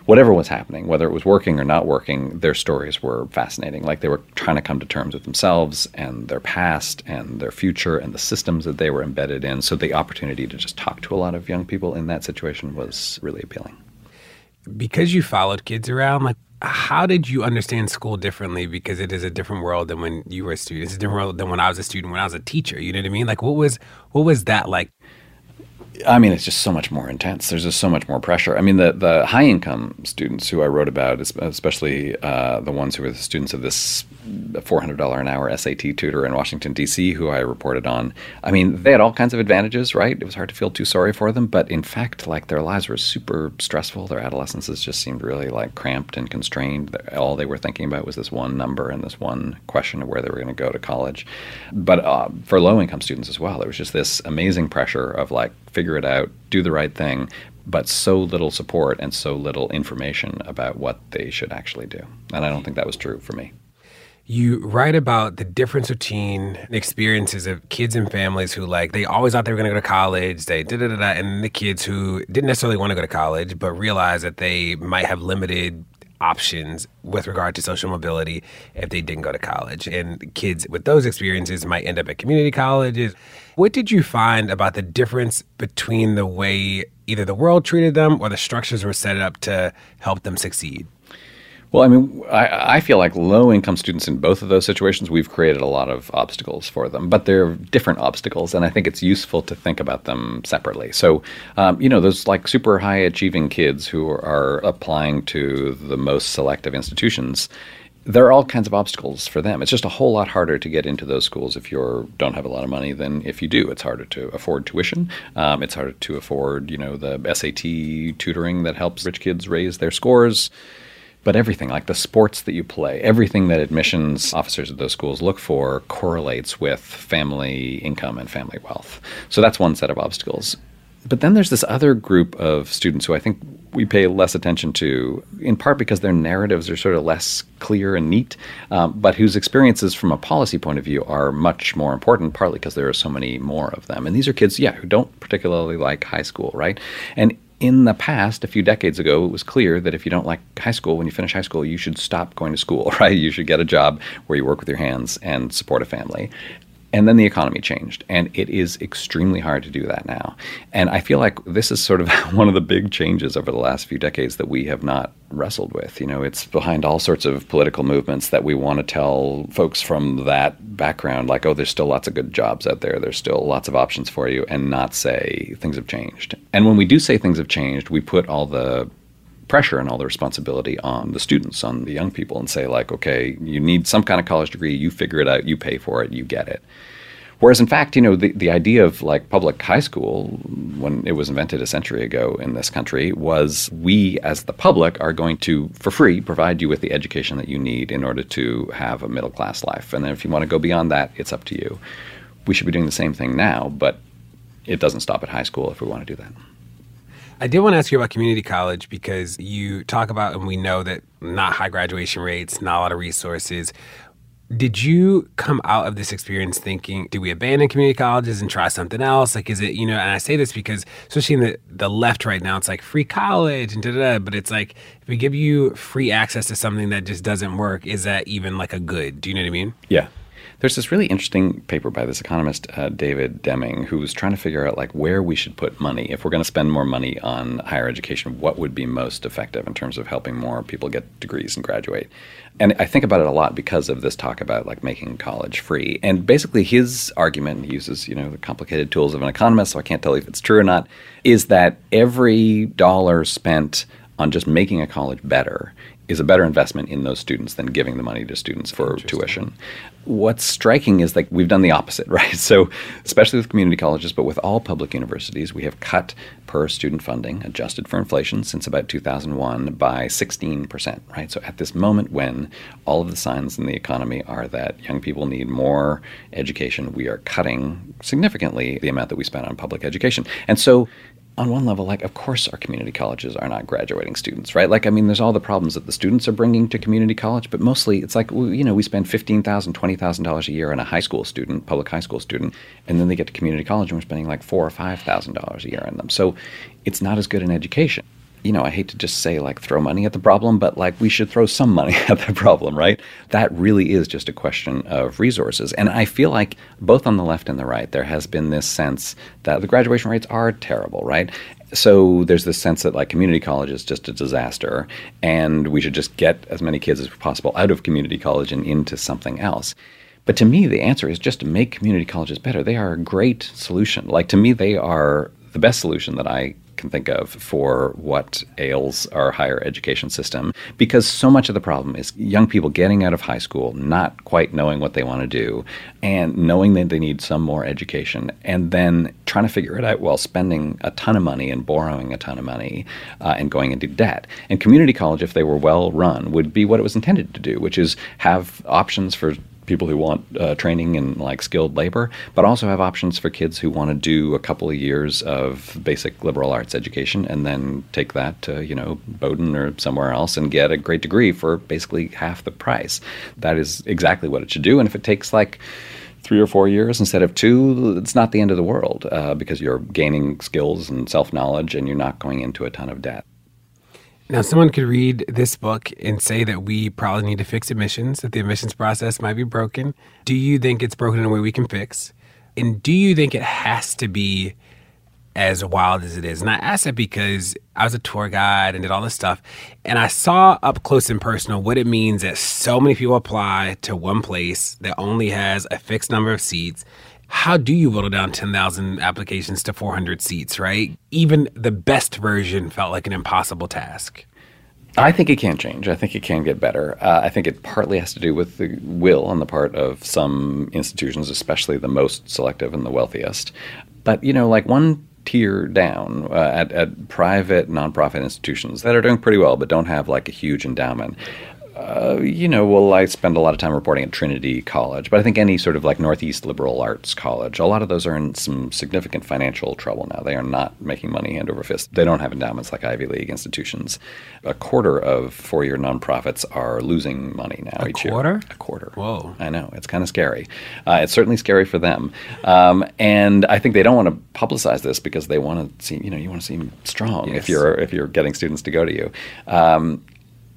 whatever was happening, whether it was working or not working, their stories were fascinating. Like they were trying to come to terms with themselves and their past and their future and the systems that they were embedded in. So the opportunity to just talk to a lot of young people in that situation was really appealing. Because you followed kids around, like how did you understand school differently? Because it is a different world than when you were a student. It's a different world than when I was a student, when I was a teacher. You know what I mean? Like what was what was that like? I mean, it's just so much more intense. There's just so much more pressure. I mean, the, the high income students who I wrote about, especially uh, the ones who were the students of this $400 an hour SAT tutor in Washington, D.C., who I reported on, I mean, they had all kinds of advantages, right? It was hard to feel too sorry for them. But in fact, like their lives were super stressful. Their adolescences just seemed really like cramped and constrained. All they were thinking about was this one number and this one question of where they were going to go to college. But uh, for low income students as well, there was just this amazing pressure of like, figure it out, do the right thing, but so little support and so little information about what they should actually do. And I don't think that was true for me. You write about the difference between experiences of kids and families who like they always thought they were going to go to college, they da da da and the kids who didn't necessarily want to go to college but realized that they might have limited options with regard to social mobility if they didn't go to college. And kids with those experiences might end up at community colleges. What did you find about the difference between the way either the world treated them or the structures were set up to help them succeed? Well, I mean, I, I, feel like low income students in both of those situations, we've created a lot of obstacles for them, but they're different obstacles, and I think it's useful to think about them separately. So, um, you know, those like super high achieving kids who are applying to the most selective institutions there are all kinds of obstacles for them. It's just a whole lot harder to get into those schools if you don't have a lot of money than if you do. It's harder to afford tuition. Um, it's harder to afford, you know, the SAT tutoring that helps rich kids raise their scores but everything like the sports that you play, everything that admissions officers at those schools look for correlates with family income and family wealth. So that's one set of obstacles. But then there's this other group of students who I think we pay less attention to, in part because their narratives are sort of less clear and neat, um, but whose experiences from a policy point of view are much more important, partly because there are so many more of them. And these are kids, yeah, who don't particularly like high school, right? And in the past, a few decades ago, it was clear that if you don't like high school, when you finish high school, you should stop going to school, right? You should get a job where you work with your hands and support a family. And then the economy changed, and it is extremely hard to do that now. And I feel like this is sort of one of the big changes over the last few decades that we have not wrestled with. You know, it's behind all sorts of political movements that we want to tell folks from that background, like, oh, there's still lots of good jobs out there, there's still lots of options for you, and not say things have changed. And when we do say things have changed, we put all the pressure and all the responsibility on the students, on the young people, and say, like, okay, you need some kind of college degree, you figure it out, you pay for it, you get it. Whereas, in fact, you know, the, the idea of like public high school, when it was invented a century ago in this country, was we as the public are going to, for free, provide you with the education that you need in order to have a middle class life. And then if you want to go beyond that, it's up to you. We should be doing the same thing now, but it doesn't stop at high school if we want to do that. I did want to ask you about community college because you talk about, and we know that not high graduation rates, not a lot of resources. Did you come out of this experience thinking, do we abandon community colleges and try something else? Like, is it, you know, and I say this because, especially in the, the left right now, it's like free college and da da da. But it's like, if we give you free access to something that just doesn't work, is that even like a good? Do you know what I mean? Yeah. There's this really interesting paper by this economist uh, David Deming who's trying to figure out like where we should put money if we're going to spend more money on higher education. What would be most effective in terms of helping more people get degrees and graduate? And I think about it a lot because of this talk about like making college free. And basically, his argument he uses you know the complicated tools of an economist, so I can't tell if it's true or not. Is that every dollar spent on just making a college better is a better investment in those students than giving the money to students for tuition. What's striking is that we've done the opposite, right? So, especially with community colleges, but with all public universities, we have cut per student funding, adjusted for inflation, since about 2001 by 16%, right? So, at this moment when all of the signs in the economy are that young people need more education, we are cutting significantly the amount that we spend on public education. And so, on one level, like, of course, our community colleges are not graduating students, right? Like, I mean, there's all the problems that the students are bringing to community college, but mostly it's like, you know, we spend $15,000, $20,000 a year on a high school student, public high school student, and then they get to community college and we're spending like four or $5,000 a year on them. So it's not as good an education. You know, I hate to just say like throw money at the problem, but like we should throw some money at the problem, right? That really is just a question of resources. And I feel like both on the left and the right, there has been this sense that the graduation rates are terrible, right? So there's this sense that like community college is just a disaster and we should just get as many kids as possible out of community college and into something else. But to me, the answer is just to make community colleges better. They are a great solution. Like to me, they are the best solution that I can think of for what ails our higher education system because so much of the problem is young people getting out of high school not quite knowing what they want to do and knowing that they need some more education and then trying to figure it out while spending a ton of money and borrowing a ton of money uh, and going into debt. And community college if they were well run would be what it was intended to do which is have options for people who want uh, training in like skilled labor, but also have options for kids who want to do a couple of years of basic liberal arts education and then take that to you know Bowdoin or somewhere else and get a great degree for basically half the price. That is exactly what it should do. And if it takes like three or four years instead of two, it's not the end of the world uh, because you're gaining skills and self knowledge and you're not going into a ton of debt. Now, someone could read this book and say that we probably need to fix admissions, that the admissions process might be broken. Do you think it's broken in a way we can fix? And do you think it has to be as wild as it is? And I ask that because I was a tour guide and did all this stuff, and I saw up close and personal what it means that so many people apply to one place that only has a fixed number of seats how do you whittle down 10,000 applications to 400 seats, right? Even the best version felt like an impossible task. I think it can change. I think it can get better. Uh, I think it partly has to do with the will on the part of some institutions, especially the most selective and the wealthiest. But, you know, like one tier down uh, at, at private nonprofit institutions that are doing pretty well but don't have like a huge endowment uh, you know, well, I spend a lot of time reporting at Trinity College, but I think any sort of like Northeast liberal arts college, a lot of those are in some significant financial trouble now. They are not making money hand over fist. They don't have endowments like Ivy League institutions. A quarter of four year nonprofits are losing money now a each quarter? year. A quarter? Whoa. I know. It's kind of scary. Uh, it's certainly scary for them. Um, and I think they don't want to publicize this because they want to see, you know, you want to seem strong Yes. if you're if you're getting students to go to you. Um,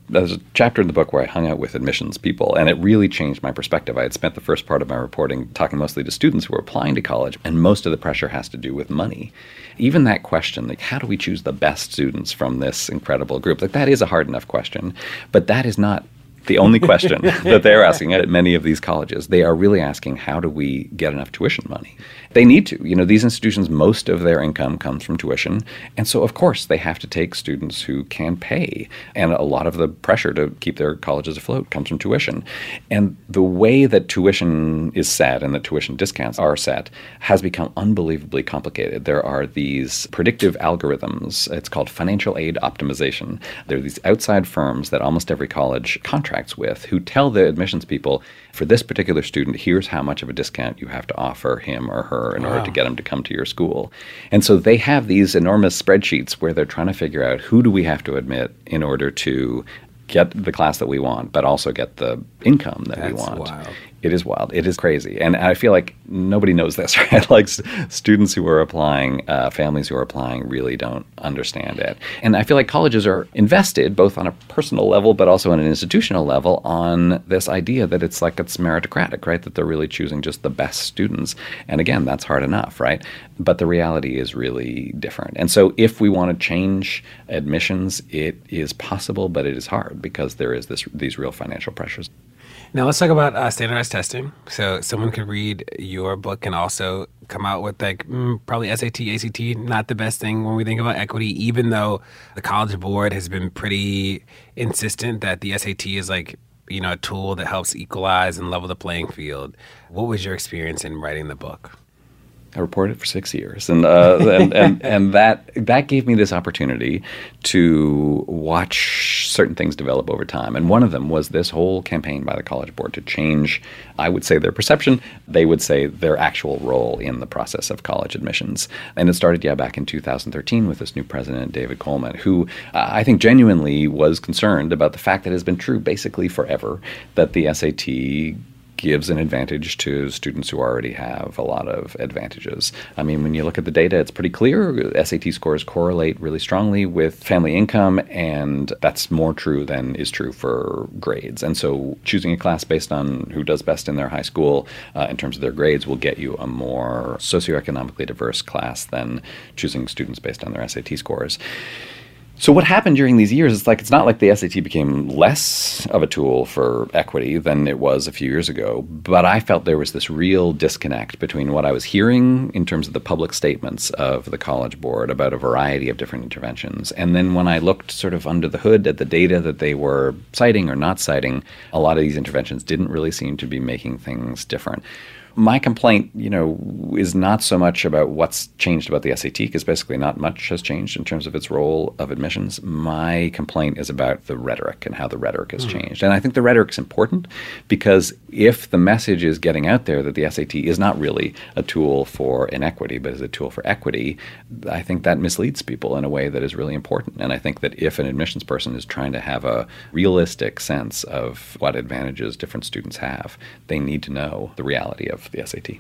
there's a chapter in the book where I hung out with admissions people, and it really changed my perspective. I had spent the first part of my reporting talking mostly to students who were applying to college, and most of the pressure has to do with money. Even that question, like how do we choose the best students from this incredible group? Like that is a hard enough question, but that is not the only question that they're asking at many of these colleges. They are really asking, how do we get enough tuition money? They need to. You know, these institutions, most of their income comes from tuition. And so, of course, they have to take students who can pay. And a lot of the pressure to keep their colleges afloat comes from tuition. And the way that tuition is set and that tuition discounts are set has become unbelievably complicated. There are these predictive algorithms. It's called financial aid optimization. There are these outside firms that almost every college contracts with who tell the admissions people, for this particular student, here's how much of a discount you have to offer him or her in order to get them to come to your school. And so they have these enormous spreadsheets where they're trying to figure out who do we have to admit in order to get the class that we want, but also get the income that we want. wild. It is wild. It is crazy, and I feel like nobody knows this, right? like students who are applying, uh, families who are applying, really don't understand it. And I feel like colleges are invested both on a personal level, but also on an institutional level, on this idea that it's like it's meritocratic, right? That they're really choosing just the best students. And again, that's hard enough, right? But the reality is really different. And so, if we want to change admissions, it is possible, but it is hard because there is this these real financial pressures. Now let's talk about uh, standardized testing. So someone could read your book and also come out with like mm, probably SAT, ACT, not the best thing when we think about equity. Even though the College Board has been pretty insistent that the SAT is like you know a tool that helps equalize and level the playing field. What was your experience in writing the book? I reported for six years, and uh, and, and and that that gave me this opportunity to watch certain things develop over time. And one of them was this whole campaign by the College Board to change, I would say, their perception. They would say their actual role in the process of college admissions. And it started, yeah, back in 2013 with this new president, David Coleman, who uh, I think genuinely was concerned about the fact that it has been true basically forever that the SAT gives an advantage to students who already have a lot of advantages. I mean, when you look at the data, it's pretty clear SAT scores correlate really strongly with family income, and that's more true than is true for grades. And so, choosing a class based on who does best in their high school uh, in terms of their grades will get you a more socioeconomically diverse class than choosing students based on their SAT scores. So what happened during these years is like it's not like the SAT became less of a tool for equity than it was a few years ago, but I felt there was this real disconnect between what I was hearing in terms of the public statements of the College Board about a variety of different interventions, and then when I looked sort of under the hood at the data that they were citing or not citing, a lot of these interventions didn't really seem to be making things different my complaint, you know, is not so much about what's changed about the SAT, because basically not much has changed in terms of its role of admissions. My complaint is about the rhetoric and how the rhetoric has mm-hmm. changed. And I think the rhetoric is important because if the message is getting out there that the SAT is not really a tool for inequity, but is a tool for equity, I think that misleads people in a way that is really important. And I think that if an admissions person is trying to have a realistic sense of what advantages different students have, they need to know the reality of the SAT.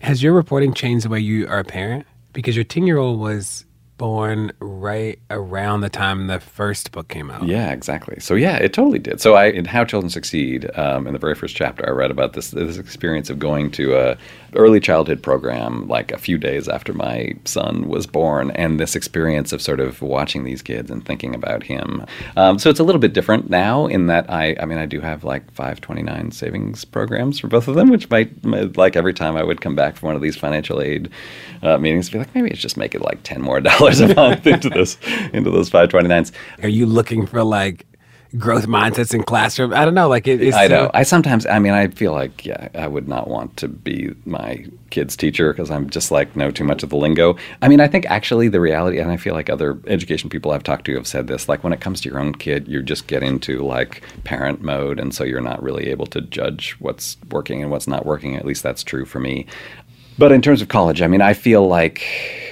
Has your reporting changed the way you are a parent? Because your 10 year old was born right around the time the first book came out. Yeah, exactly. So yeah, it totally did. So I in How Children Succeed, um, in the very first chapter, I read about this this experience of going to a early childhood program like a few days after my son was born, and this experience of sort of watching these kids and thinking about him. Um, so it's a little bit different now in that I, I mean, I do have like 529 savings programs for both of them, which might, like every time I would come back from one of these financial aid uh, meetings, be like, maybe it's just make it like 10 more dollars a month into this, into those 529s. Are you looking for like growth mindsets in classroom. I don't know. Like it, I know. I sometimes. I mean, I feel like yeah, I would not want to be my kid's teacher because I'm just like know too much of the lingo. I mean, I think actually the reality, and I feel like other education people I've talked to have said this. Like when it comes to your own kid, you just get into like parent mode, and so you're not really able to judge what's working and what's not working. At least that's true for me. But in terms of college, I mean, I feel like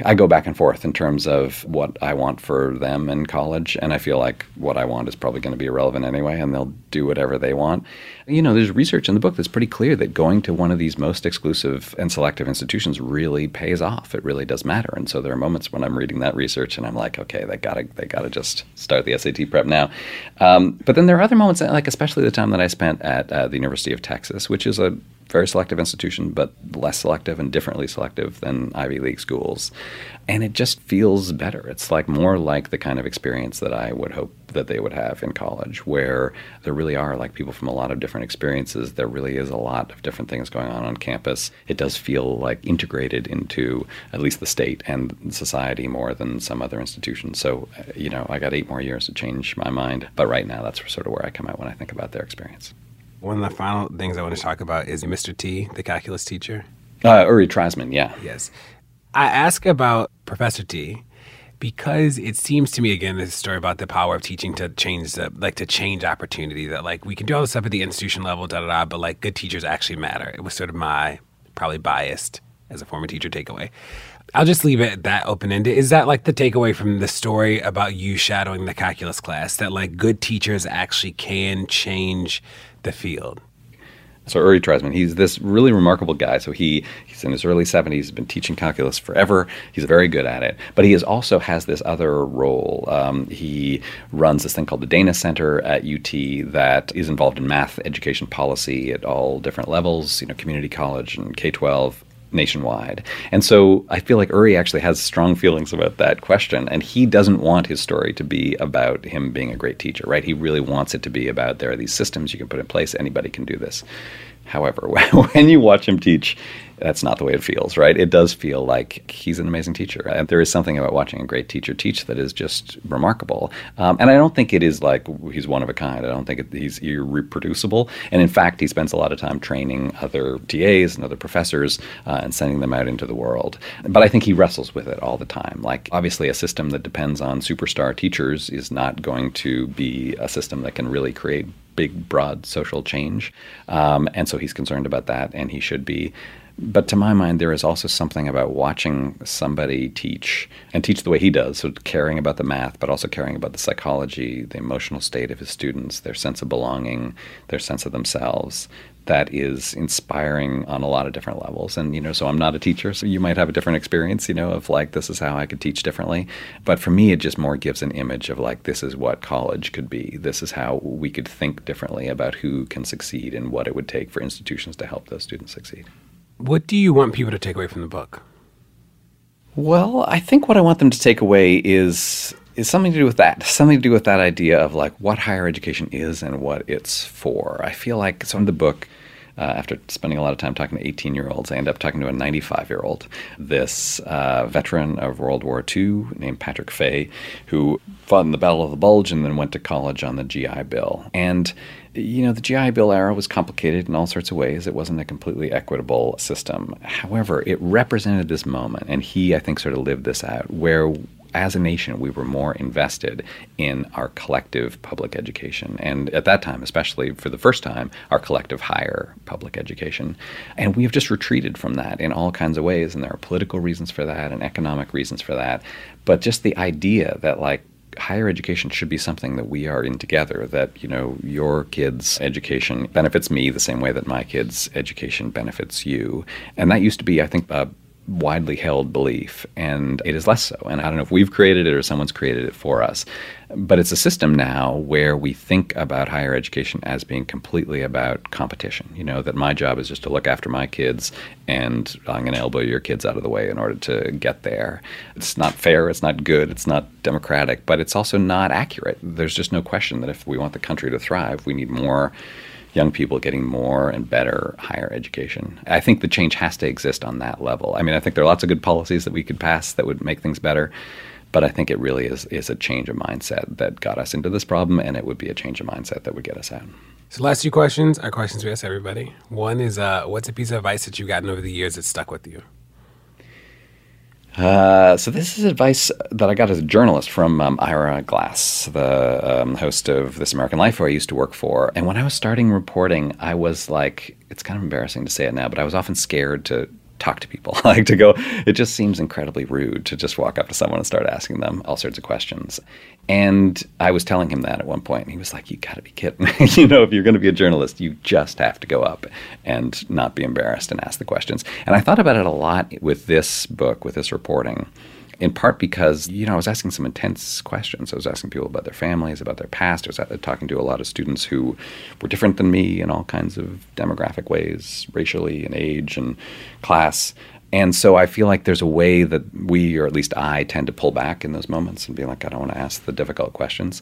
I go back and forth in terms of what I want for them in college. And I feel like what I want is probably going to be irrelevant anyway, and they'll do whatever they want. You know, there's research in the book that's pretty clear that going to one of these most exclusive and selective institutions really pays off. It really does matter. And so there are moments when I'm reading that research and I'm like, okay, they gotta they gotta just start the SAT prep now. Um, but then there are other moments, like especially the time that I spent at uh, the University of Texas, which is a very selective institution, but less selective and differently selective than Ivy League schools. And it just feels better. It's like more like the kind of experience that I would hope that they would have in college, where there really are like people from a lot of different experiences. There really is a lot of different things going on on campus. It does feel like integrated into at least the state and society more than some other institutions. So, uh, you know, I got eight more years to change my mind. But right now, that's sort of where I come out when I think about their experience. One of the final things I want to talk about is Mr. T, the calculus teacher. Uh, Uri Treisman, yeah. Yes. I ask about Professor T because it seems to me again this story about the power of teaching to change the like to change opportunity that like we can do all this stuff at the institution level da da da but like good teachers actually matter it was sort of my probably biased as a former teacher takeaway i'll just leave it that open-ended is that like the takeaway from the story about you shadowing the calculus class that like good teachers actually can change the field. So Uri Treisman, he's this really remarkable guy. So he he's in his early 70s, he's been teaching calculus forever. He's very good at it. But he is also has this other role. Um, he runs this thing called the Dana Center at UT that is involved in math education policy at all different levels, you know, community college and K-12 nationwide. And so I feel like Uri actually has strong feelings about that question. And he doesn't want his story to be about him being a great teacher, right? He really wants it to be about there are these systems you can put in place, anybody can do this. However, when you watch him teach, that's not the way it feels, right? It does feel like he's an amazing teacher. And there is something about watching a great teacher teach that is just remarkable. Um, and I don't think it is like he's one of a kind. I don't think it, he's irreproducible. And in fact, he spends a lot of time training other TAs and other professors uh, and sending them out into the world. But I think he wrestles with it all the time. Like, obviously, a system that depends on superstar teachers is not going to be a system that can really create big, broad social change. Um, and so he's concerned about that, and he should be. But to my mind, there is also something about watching somebody teach and teach the way he does, so caring about the math, but also caring about the psychology, the emotional state of his students, their sense of belonging, their sense of themselves. That is inspiring on a lot of different levels. And, you know, so I'm not a teacher, so you might have a different experience, you know, of like, this is how I could teach differently. But for me, it just more gives an image of like, this is what college could be. This is how we could think differently about who can succeed and what it would take for institutions to help those students succeed. What do you want people to take away from the book? Well, I think what I want them to take away is is something to do with that. Something to do with that idea of like what higher education is and what it's for. I feel like so in the book, uh, after spending a lot of time talking to 18 year olds, I end up talking to a 95 year old, this uh, veteran of World War II named Patrick Fay, who fought in the Battle of the Bulge and then went to college on the GI Bill. And you know, the GI Bill era was complicated in all sorts of ways. It wasn't a completely equitable system. However, it represented this moment, and he, I think, sort of lived this out, where as a nation, we were more invested in our collective public education. And at that time, especially for the first time, our collective higher public education. And we have just retreated from that in all kinds of ways. And there are political reasons for that and economic reasons for that. But just the idea that, like, higher education should be something that we are in together that you know your kids education benefits me the same way that my kids education benefits you and that used to be i think a widely held belief, and it is less so. And I don't know if we've created it or someone's created it for us, but it's a system now where we think about higher education as being completely about competition. You know, that my job is just to look after my kids, and I'm going to elbow your kids out of the way in order to get there. It's not fair, it's not good, it's not democratic, but it's also not accurate. There's just no question that if we want the country to thrive, we need more young people getting more and better higher education. I think the change has to exist on that level. I mean, I think there are lots of good policies that we could pass that would make things better, but I think it really is is a change of mindset that got us into this problem, and it would be a change of mindset that would get us out. So, last two questions are questions we ask everybody. One is, uh, what's a piece of advice that you've gotten over the years that stuck with you? Uh, so this is advice that I got as a journalist from um, Ira Glass, the um, host of This American Life, who I used to work for. And when I was starting reporting, I was like, it's kind of embarrassing to say it now, but I was often scared to talk to people. like to go, it just seems incredibly rude to just walk up to someone and start asking them all sorts of questions. And I was telling him that at one point, and he was like, "You got to be kidding! you know, if you're going to be a journalist, you just have to go up and not be embarrassed and ask the questions." And I thought about it a lot with this book, with this reporting in part because you know I was asking some intense questions. I was asking people about their families, about their past. I was talking to a lot of students who were different than me in all kinds of demographic ways, racially and age and class. And so I feel like there's a way that we, or at least I, tend to pull back in those moments and be like, I don't want to ask the difficult questions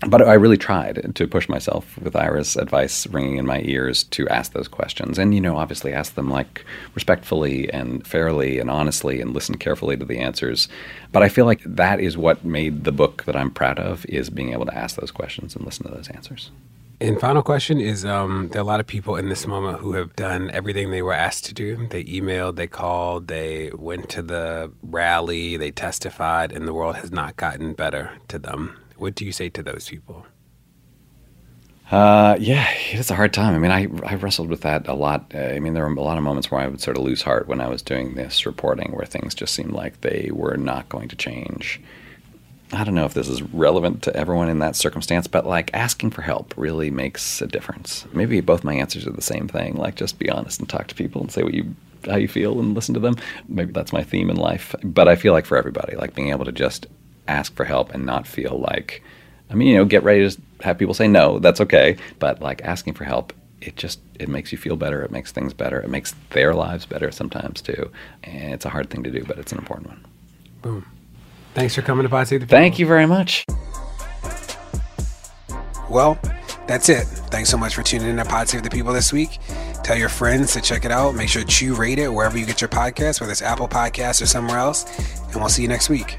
but I really tried to push myself with Ira's advice ringing in my ears to ask those questions. And, you know, obviously ask them like respectfully and fairly and honestly and listen carefully to the answers. But I feel like that is what made the book that I'm proud of is being able to ask those questions and listen to those answers. And final question is um, there are a lot of people in this moment who have done everything they were asked to do. They emailed, they called, they went to the rally, they testified, and the world has not gotten better to them. What do you say to those people? Uh, yeah, it's a hard time. I mean, I, I wrestled with that a lot. Uh, I mean, there were a lot of moments where I would sort of lose heart when I was doing this reporting, where things just seemed like they were not going to change. I don't know if this is relevant to everyone in that circumstance, but like asking for help really makes a difference. Maybe both my answers are the same thing. Like, just be honest and talk to people and say what you how you feel and listen to them. Maybe that's my theme in life. But I feel like for everybody, like being able to just ask for help and not feel like, I mean, you know, get ready to have people say no. That's okay. But like asking for help, it just it makes you feel better. It makes things better. It makes their lives better sometimes too. And it's a hard thing to do, but it's an important one. Boom. Thanks for coming to Pod Save the People. Thank you very much. Well, that's it. Thanks so much for tuning in to Pod Save the People this week. Tell your friends to check it out. Make sure to rate it wherever you get your podcast, whether it's Apple Podcasts or somewhere else. And we'll see you next week.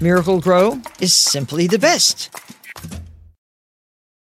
Miracle-Gro is simply the best.